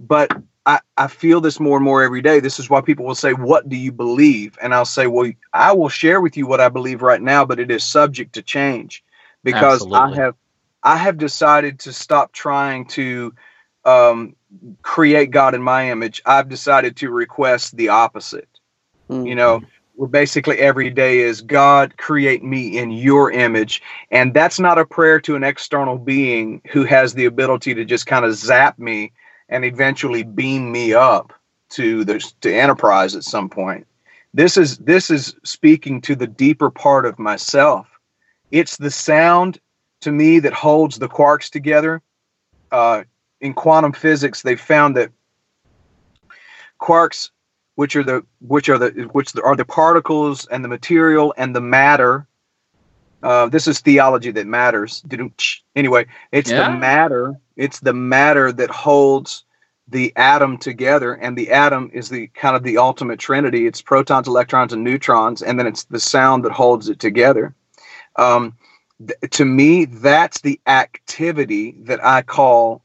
but I, I feel this more and more every day. This is why people will say, What do you believe? And I'll say, Well, I will share with you what I believe right now, but it is subject to change because Absolutely. I have I have decided to stop trying to um, create God in my image. I've decided to request the opposite. Mm. You know, we're basically every day is God create me in your image. And that's not a prayer to an external being who has the ability to just kind of zap me and eventually beam me up to the to enterprise at some point. This is this is speaking to the deeper part of myself. It's the sound to me that holds the quarks together. Uh, in quantum physics they found that quarks which are the which are the which are the particles and the material and the matter uh, this is theology that matters. Anyway it's yeah. the matter it's the matter that holds the atom together and the atom is the kind of the ultimate trinity. It's protons electrons and neutrons and then it's the sound that holds it together. Um, th- to me that's the activity that i call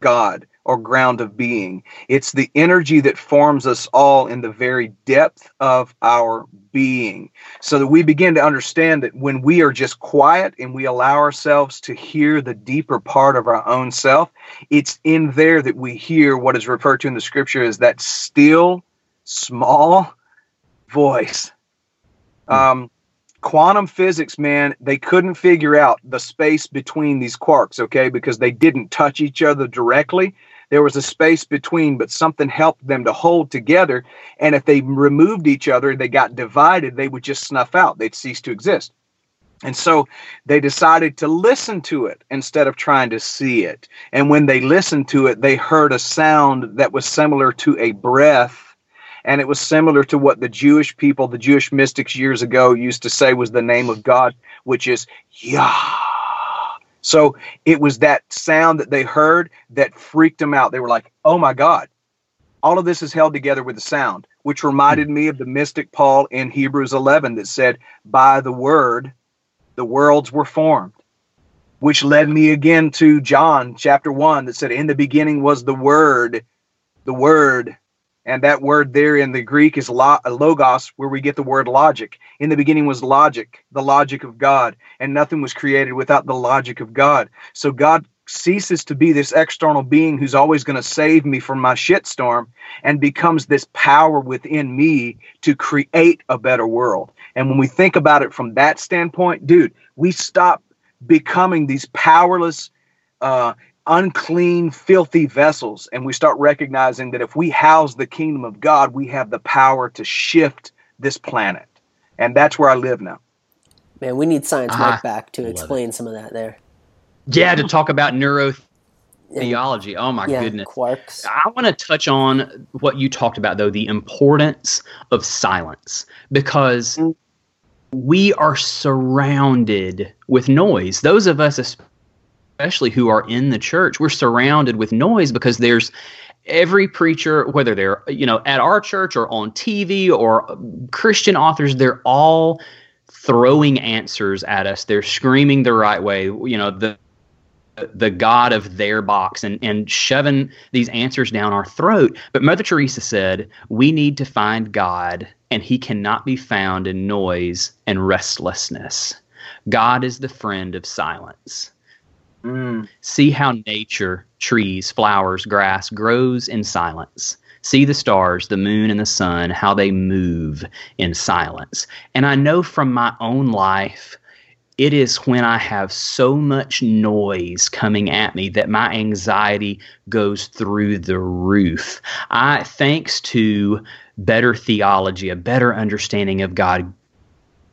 god or ground of being. It's the energy that forms us all in the very depth of our being. So that we begin to understand that when we are just quiet and we allow ourselves to hear the deeper part of our own self it's in there that we hear what is referred to in the scripture as that still small voice. Hmm. um, quantum physics man they couldn't figure out the space between these quarks okay? Because they didn't touch each other directly there was a space between, but something helped them to hold together. And if they removed each other, they got divided, they would just snuff out, they'd cease to exist. And so they decided to listen to it instead of trying to see it. And when they listened to it, they heard a sound that was similar to a breath. And it was similar to what the Jewish people, the Jewish mystics years ago used to say was the name of God, which is Yah. So it was that sound that they heard that freaked them out. They were like, oh my God. All of this is held together with the sound, which reminded me of the mystic Paul in Hebrews 11 that said, by the word, the worlds were formed, which led me again to John chapter 1 that said, in the beginning was the word, the word, and that word there in the Greek is logos, where we get the word logic. In the beginning was logic, the logic of God, and nothing was created without the logic of God. So God ceases to be this external being who's always going to save me from my shitstorm and becomes this power within me to create a better world. And when we think about it from that standpoint, dude, we stop becoming these powerless, uh, unclean, filthy vessels. And we start recognizing that if we house the kingdom of God, we have the power to shift this planet. And that's where I live now. Man, we need Science Mike ah, back to explain it. some of that there. Yeah, to talk about neurotheology. Oh my yeah, goodness. Quarks. I want to touch on what you talked about though, the importance of silence because mm. we are surrounded with noise. Those of us especially who are in the church, we're surrounded with noise because there's every preacher, whether they're you know at our church or on TV or Christian authors, they're all throwing answers at us. They're screaming the right way. You know the the God of their box and, and shoving these answers down our throat. But Mother Teresa said, we need to find God, and he cannot be found in noise and restlessness. God is the friend of silence. Mm. See how nature, trees, flowers, grass grows in silence. See the stars, the moon, and the sun, how they move in silence. And I know from my own life, it is when I have so much noise coming at me that my anxiety goes through the roof. I, thanks to better theology, a better understanding of God,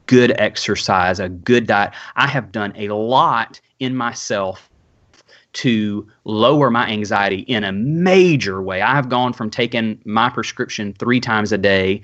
good exercise, a good diet, I have done a lot in myself to lower my anxiety in a major way. I have gone from taking my prescription three times a day.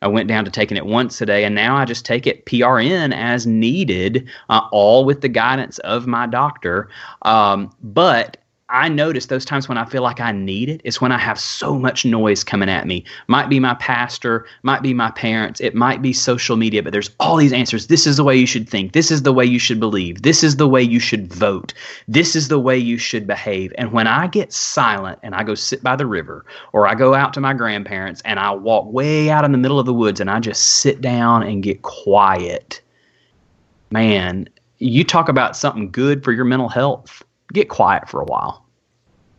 I went down to taking it once a day, and now I just take it PRN as needed, uh, all with the guidance of my doctor. Um, but I notice those times when I feel like I need it, is when I have so much noise coming at me. Might be my pastor, might be my parents, it might be social media, but there's all these answers. This is the way you should think. This is the way you should believe. This is the way you should vote. This is the way you should behave. And when I get silent and I go sit by the river or I go out to my grandparents and I walk way out in the middle of the woods and I just sit down and get quiet, man, you talk about something good for your mental health get quiet for a while.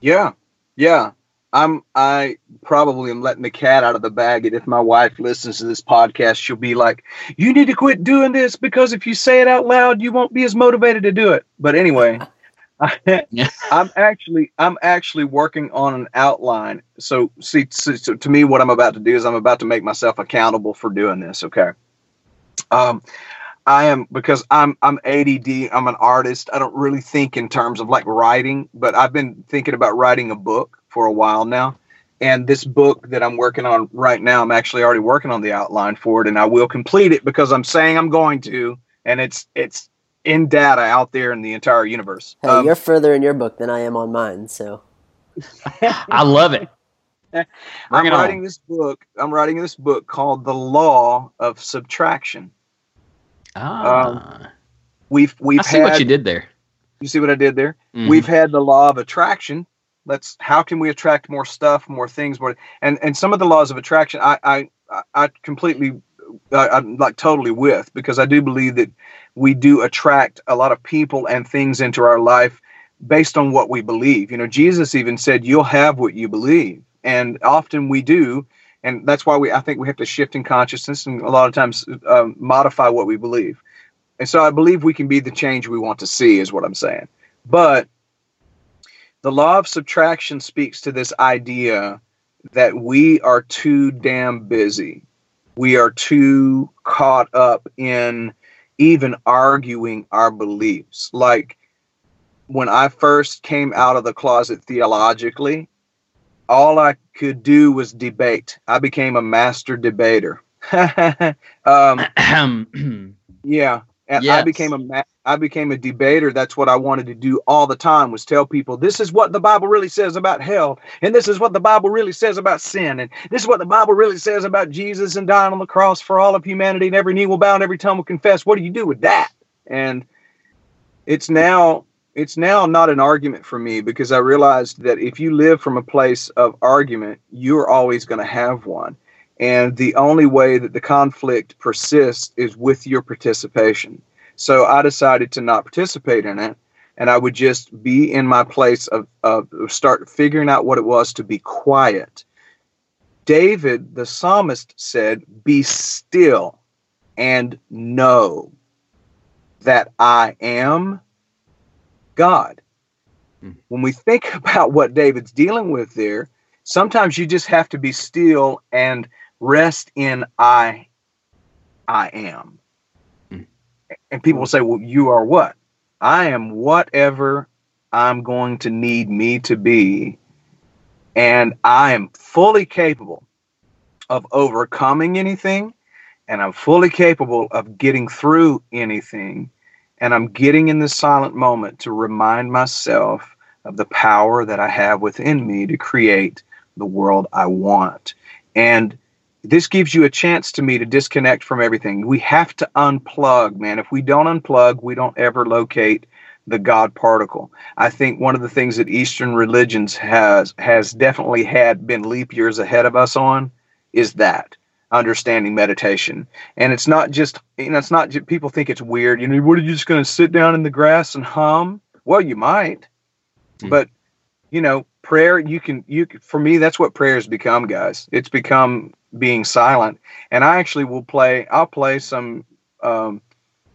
Yeah, yeah. I'm I probably am letting the cat out of the bag. And if my wife listens to this podcast, she'll be like, "You need to quit doing this because if you say it out loud, you won't be as motivated to do it." But anyway, <laughs> I'm actually I'm actually working on an outline. So see, so, so to me, what I'm about to do is I'm about to make myself accountable for doing this. Okay. Um, I am because I'm I'm ADD. I'm an artist. I don't really think in terms of like writing, but I've been thinking about writing a book for a while now. And this book that I'm working on right now, I'm actually already working on the outline for it, and I will complete it because I'm saying I'm going to. And it's it's in data out there in the entire universe. Hey, um, you're further in your book than I am on mine, so. <laughs> I love it. <laughs> I'm writing on. this book. I'm writing this book called The Law of Subtraction. Ah. Um, we've we've I see had, what you did there. You see what I did there? Mm-hmm. We've had the law of attraction. Let's how can we attract more stuff, more things, more and and some of the laws of attraction I I I completely I, I'm like totally with because I do believe that we do attract a lot of people and things into our life based on what we believe. You know, Jesus even said, "You'll have what you believe," and often we do, and that's why we I think we have to shift in consciousness and a lot of times um, modify what we believe. And so I believe we can be the change we want to see, is what I'm saying. But the law of subtraction speaks to this idea that we are too damn busy. We are too caught up in even arguing our beliefs. Like when I first came out of the closet theologically, all I could do was debate. I became a master debater. <laughs> um, <clears throat> yeah, and yes. I became a ma- I became a debater. That's what I wanted to do all the time was tell people this is what the Bible really says about hell, and this is what the Bible really says about sin, and this is what the Bible really says about Jesus and dying on the cross for all of humanity, and every knee will bow and every tongue will confess. What do you do with that? And it's now it's now not an argument for me because I realized that if you live from a place of argument, you're always going to have one. And the only way that the conflict persists is with your participation. So I decided to not participate in it. And I would just be in my place of, of start figuring out what it was to be quiet. David, the psalmist, said, Be still and know that I am God. Hmm. When we think <laughs> about what David's dealing with there, sometimes you just have to be still and rest in I I am and people will say, well, you are what? I am whatever I'm going to need me to be. And I am fully capable of overcoming anything. And I'm fully capable of getting through anything. And I'm getting in this silent moment to remind myself of the power that I have within me to create the world I want. And this gives you a chance to me to disconnect from everything. We have to unplug, man. If we don't unplug, we don't ever locate the God particle. I think one of the things that Eastern religions has has definitely had been leap years ahead of us on is that understanding meditation. And it's not just you know it's not just, people think it's weird. You know, what are you just going to sit down in the grass and hum? Well, you might, mm-hmm. but you know, prayer you can you for me that's what prayer has become, guys. It's become being silent. And I actually will play. I'll play some um,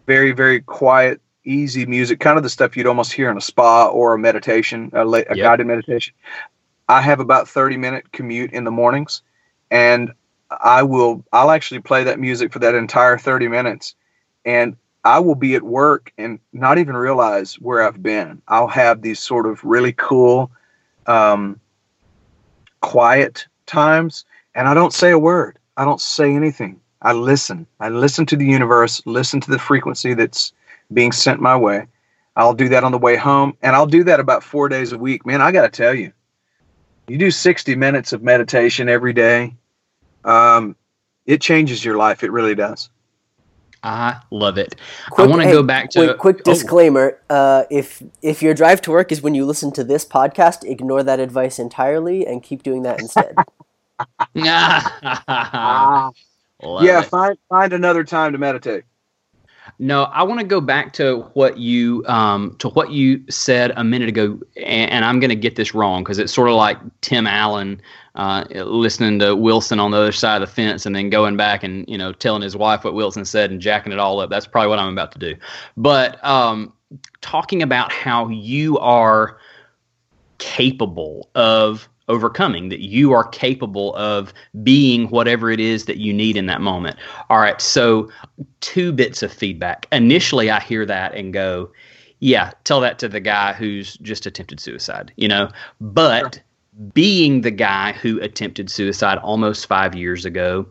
very very quiet, easy music, kind of the stuff you'd almost hear in a spa or a meditation, a, a yep. guided meditation. I have about thirty minute commute in the mornings, and I will. I'll actually play that music for that entire thirty minutes, and I will be at work and not even realize where I've been. I'll have these sort of really cool, um, quiet times and I don't say a word. I don't say anything. I listen. I listen to the universe, listen to the frequency that's being sent my way. I'll do that on the way home, and I'll do that about four days a week. Man, I got to tell you, you do 60 minutes of meditation every day, um, it changes your life. It really does. I love it. Quick, I want to hey, go back to quick, quick oh. disclaimer. Uh, if if your drive to work is when you listen to this podcast, ignore that advice entirely and keep doing that instead. <laughs> <laughs> yeah, it. find find another time to meditate. No, I want to go back to what you um, to what you said a minute ago, and, and I'm going to get this wrong because it's sort of like Tim Allen uh, listening to Wilson on the other side of the fence, and then going back and you know telling his wife what Wilson said and jacking it all up. That's probably what I'm about to do. But um, talking about how you are capable of overcoming, that you are capable of being whatever it is that you need in that moment. All right, so two bits of feedback. Initially, I hear that and go, yeah, tell that to the guy who's just attempted suicide, you know? But sure. being the guy who attempted suicide almost five years ago,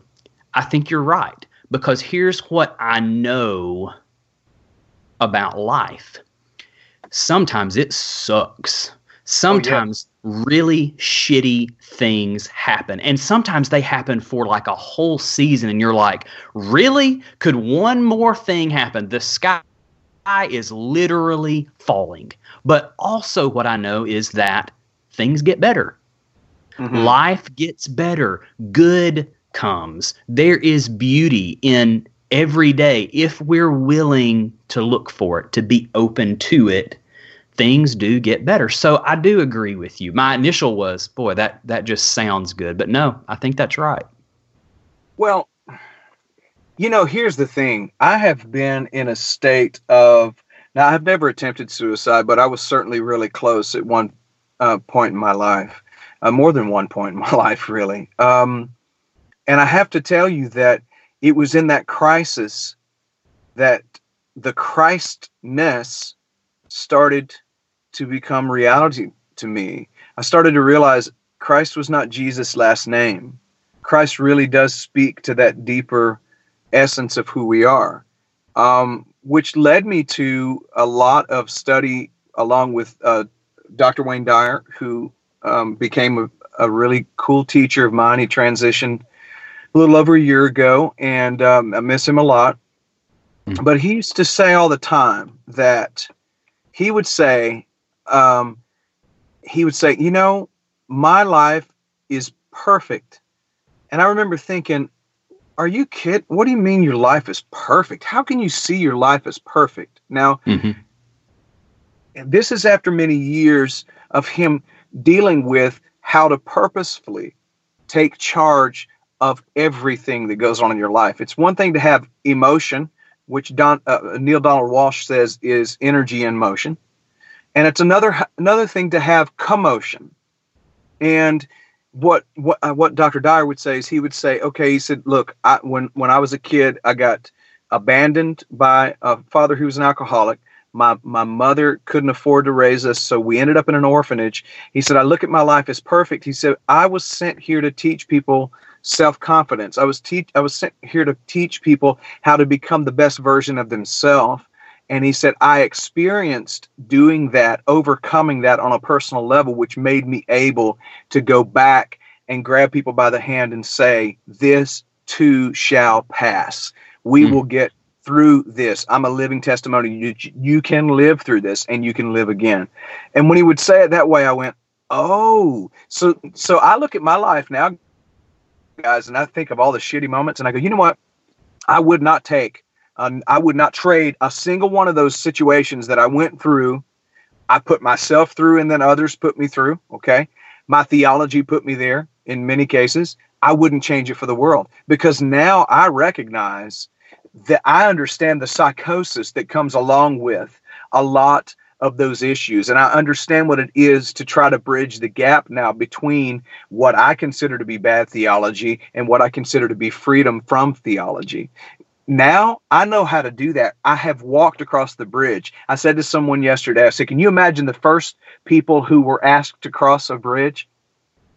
I think you're right. Because here's what I know about life sometimes it sucks. Sometimes oh, yeah. really shitty things happen. And sometimes they happen for like a whole season. And you're like, really? Could one more thing happen? The sky is literally falling. But also, what I know is that things get better. Mm-hmm. Life gets better. Good comes. There is beauty in every day if we're willing to look for it, to be open to it. Things do get better. So I do agree with you. My initial was, boy, that that just sounds good. But no, I think that's right. Well, you know, here's the thing. I have been in a state of now. I've never attempted suicide, but I was certainly really close at one uh, point in my life, uh, more than one point in my <laughs> life, really. Um, and I have to tell you that it was in that crisis that the Christness started to become reality to me. I started to realize Christ was not Jesus' last name. Christ really does speak to that deeper essence of who we are, um, which led me to a lot of study along with uh, Dr. Wayne Dyer, who um, became a, a, really cool teacher of mine. He transitioned a little over a year ago, and um, I miss him a lot. Mm-hmm. But he used to say all the time that he would say, um, he would say, you know, my life is perfect. And I remember thinking, are you kid? What do you mean your life is perfect? How can you see your life as perfect? Now, mm-hmm. this is after many years of him dealing with how to purposefully take charge of everything that goes on in your life. It's one thing to have emotion, which Don, uh, Neale Donald Walsch says is energy in motion, and it's another another thing to have commotion. And what what uh, what Dr. Dyer would say is he would say, okay, he said, look, I, when when I was a kid, I got abandoned by a father who was an alcoholic. My my mother couldn't afford to raise us, so we ended up in an orphanage. He said, I look at my life as perfect. He said, I was sent here to teach people self confidence. I was teach I was sent here to teach people how to become the best version of themselves. And he said, I experienced doing that, overcoming that on a personal level, which made me able to go back and grab people by the hand and say, This too shall pass. We mm. will get through this. I'm a living testimony. You, you can live through this and you can live again. And when he would say it that way, I went, Oh, so so I look at my life now, guys, and I think of all the shitty moments and I go, you know what? I would not take um, I would not trade a single one of those situations that I went through. I put myself through, and then others put me through. Okay. My theology put me there in many cases. I wouldn't change it for the world because now I recognize that I understand the psychosis that comes along with a lot of those issues. And I understand what it is to try to bridge the gap now between what I consider to be bad theology and what I consider to be freedom from theology now I know how to do that. I have walked across the bridge. I said to someone yesterday, I said, Can you imagine the first people who were asked to cross a bridge?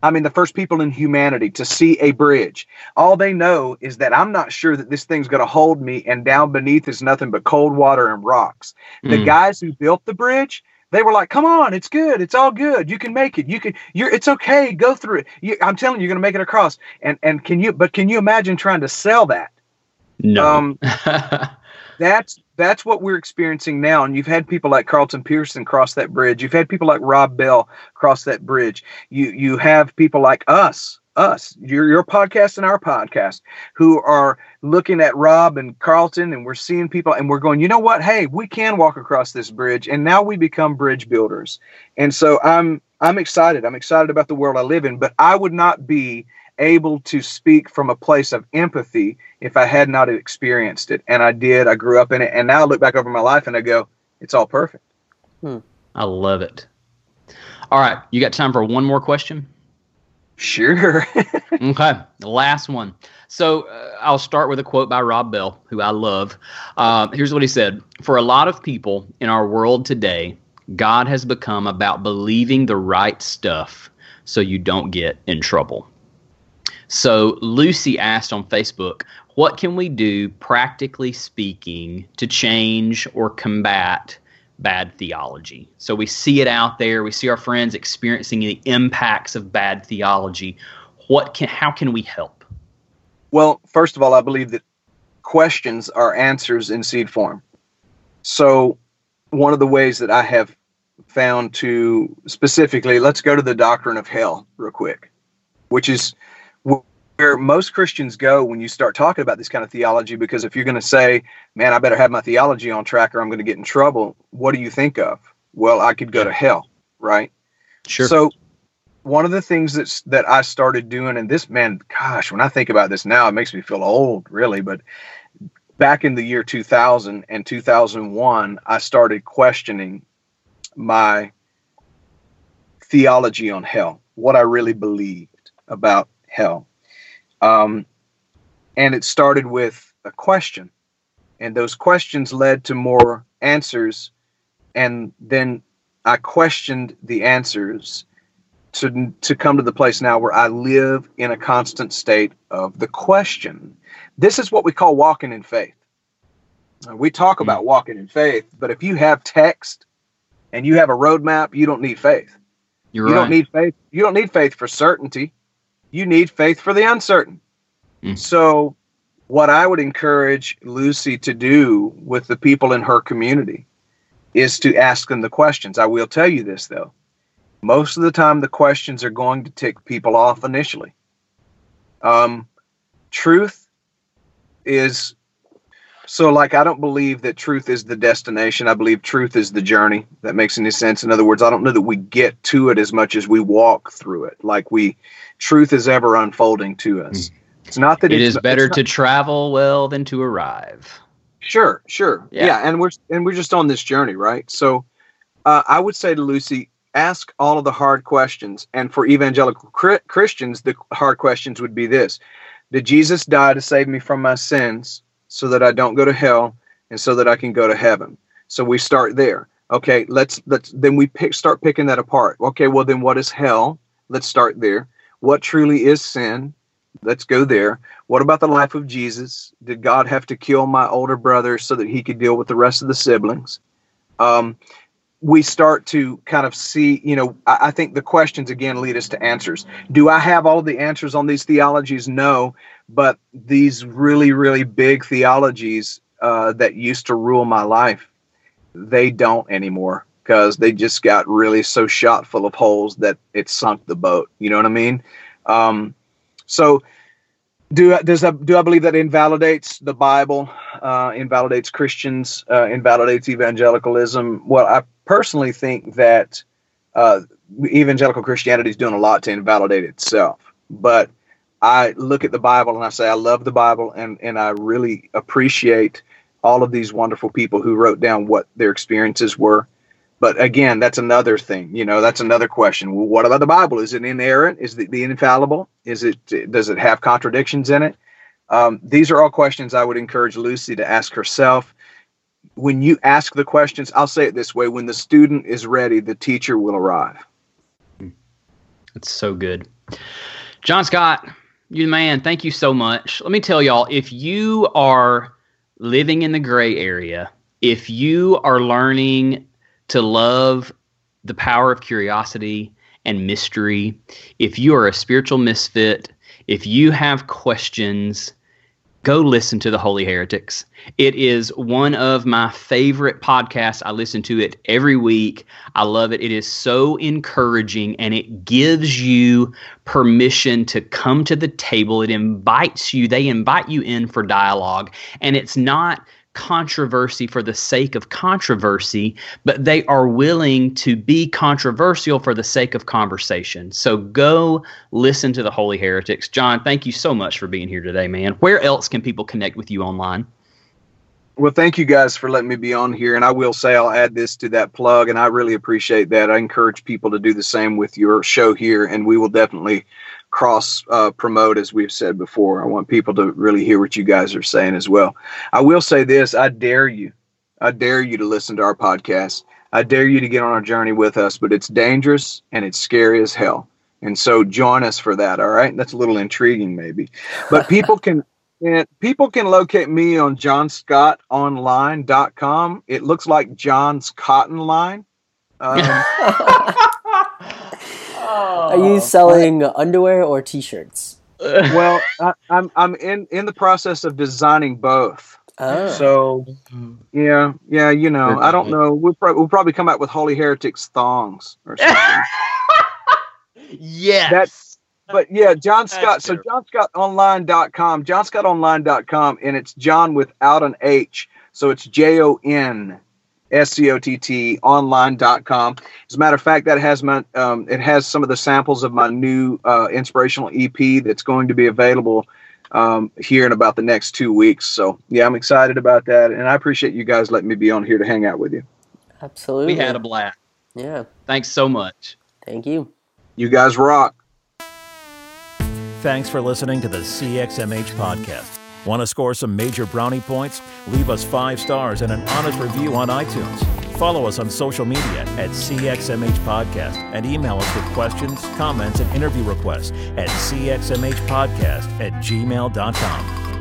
I mean, the first people in humanity to see a bridge. All they know is that I'm not sure that this thing's going to hold me, and down beneath is nothing but cold water and rocks. Mm. The guys who built the bridge, they were like, "Come on, it's good. It's all good. You can make it. You can. You're. It's okay. Go through it. You, I'm telling you, you're going to make it across." And and can you? But can you imagine trying to sell that? No. Um, <laughs> that's that's what we're experiencing now. And you've had people like Carlton Pearson cross that bridge. You've had people like Rob Bell cross that bridge. You you have people like us, us, your your podcast and our podcast, who are looking at Rob and Carlton, and we're seeing people, and we're going, you know what? Hey, we can walk across this bridge, and now we become bridge builders. And so I'm I'm excited. I'm excited about the world I live in, but I would not be able to speak from a place of empathy if I had not experienced it. And I did. I grew up in it. And now I look back over my life and I go, It's all perfect. I love it. All right, you got time for one more question? Sure. <laughs> Okay, the last one. So uh, I'll start with a quote by Rob Bell, who I love. Uh, here's what he said For a lot of people in our world today, God has become about believing the right stuff so you don't get in trouble. So Lucy asked on Facebook, What can we do, practically speaking, to change or combat? Bad theology. So we see it out there. We see our friends experiencing the impacts of bad theology what can how can we help well, first of all, I believe that questions are answers in seed form. So, one of the ways that I have found to specifically, let's go to the doctrine of hell real quick, which is where most Christians go when you start talking about this kind of theology. Because if you're going to say, man, I better have my theology on track or I'm going to get in trouble, what do you think of? Well, I could go to hell, right? sure So one of the things that's that I started doing, and this man, gosh, when I think about this now, it makes me feel old, really. But back in the year 2000 and 2001, I started questioning my theology on hell, what I really believed about hell. Um, and it started with a question, and those questions led to more answers, and then I questioned the answers to to come to the place now where I live in a constant state of the question. This is what we call walking in faith. Uh, We talk about walking in faith, but if you have text and you have a roadmap, you don't need faith. you're you right don't need faith. You don't need faith for certainty. You need faith for the uncertain. Mm. So, what I would encourage Lucy to do with the people in her community is to ask them the questions. I will tell you this though. Most of the time, the questions are going to tick people off initially. Um, truth is so like I don't believe that truth is the destination. I believe truth is the journey. That makes any sense. In other words, I don't know that we get to it as much as we walk through it. Like we truth is ever unfolding to us. It's not that it it's, is better it's to travel well than to arrive Sure, sure. Yeah. Yeah. and we're and we're just on this journey, right? So uh, I would say to Lucy, ask all of the hard questions. And for evangelical Christians, the hard questions would be this: Did Jesus die to save me from my sins, so that I don't go to hell, and so that I can go to heaven? So we start there. Okay, let's let's then we pick start picking that apart. Okay, well then what is hell? Let's start there. What truly is sin? Let's go there. What about the life of Jesus? Did God have to kill my older brother so that he could deal with the rest of the siblings? Um, we start to kind of see, you know, I, I think the questions again lead us to answers. Do I have all the answers on these theologies? No, but these really, really big theologies uh, that used to rule my life, they don't anymore because they just got really so shot full of holes that it sunk the boat. You know what I mean? Um, so do does that, do I believe that invalidates the Bible, uh, invalidates Christians, uh, invalidates evangelicalism? Well, I personally think that uh, evangelical Christianity is doing a lot to invalidate itself. But I look at the Bible and I say I love the Bible and and I really appreciate all of these wonderful people who wrote down what their experiences were. But again, that's another thing. You know, that's another question. Well, what about the Bible? Is it inerrant? Is it the infallible? Is it does it have contradictions in it? Um, these are all questions I would encourage Lucy to ask herself. When you ask the questions, I'll say it this way: when the student is ready, the teacher will arrive. It's so good. Jon Scott, you man, thank you so much. Let me tell y'all if you are living in the gray area, if you are learning to love the power of curiosity and mystery, if you are a spiritual misfit, if you have questions, go listen to the Holy Heretics. It is one of my favorite podcasts. I listen to it every week. I love it. It is so encouraging and it gives you permission to come to the table. It invites you, they invite you in for dialogue. And it's not controversy for the sake of controversy, but they are willing to be controversial for the sake of conversation. So go listen to the Holy Heretics. Jon, thank you so much for being here today, man. Where else can people connect with you online? Well, thank you guys for letting me be on here. And I will say I'll add this to that plug, and I really appreciate that. I encourage people to do the same with your show here, and we will definitely cross uh, promote as we've said before. I want people to really hear what you guys are saying as well. I will say this: I dare you, I dare you to listen to our podcast. I dare you to get on our journey with us, but it's dangerous and it's scary as hell. And so join us for that. All right. That's a little intriguing, maybe. But <laughs> people can and people can locate me on jonscottonline.com. It looks like John's Cotton Line. Um, <laughs> <laughs> Are oh. you selling underwear or T-shirts? <laughs> well, I, I'm I'm in in the process of designing both. Oh. So yeah, yeah, you know, I don't know. <laughs> We'll, prob- we'll probably come out with Holy Heretics thongs or something. <laughs> yes. That's- but yeah, Jon Scott. That's So true. Jonscottonline.com, jonscottonline.com, and it's John without an H. So it's J O N S C O T T online.com. As a matter of fact, that has my um, it has some of the samples of my new uh, inspirational EP that's going to be available um, here in about the next two weeks. So yeah, I'm excited about that, and I appreciate you guys letting me be on here to hang out with you. Absolutely. we had a blast. yeah. Thanks so much. Thank you. You guys rock. Thanks for listening to the CXMH podcast. Want to score some major brownie points? Leave us five stars and an honest review on iTunes. Follow us on social media at CXMH Podcast and email us with questions, comments, and interview requests at CXMHpodcast at gmail.com.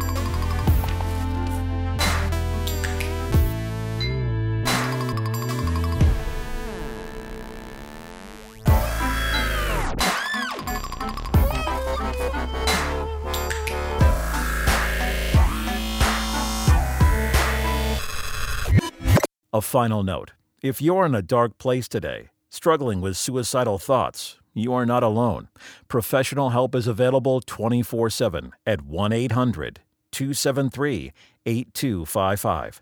final note if you're in a dark place today, struggling with suicidal thoughts, you are not alone. Professional help is available 24 7 at 1 800 273 8255.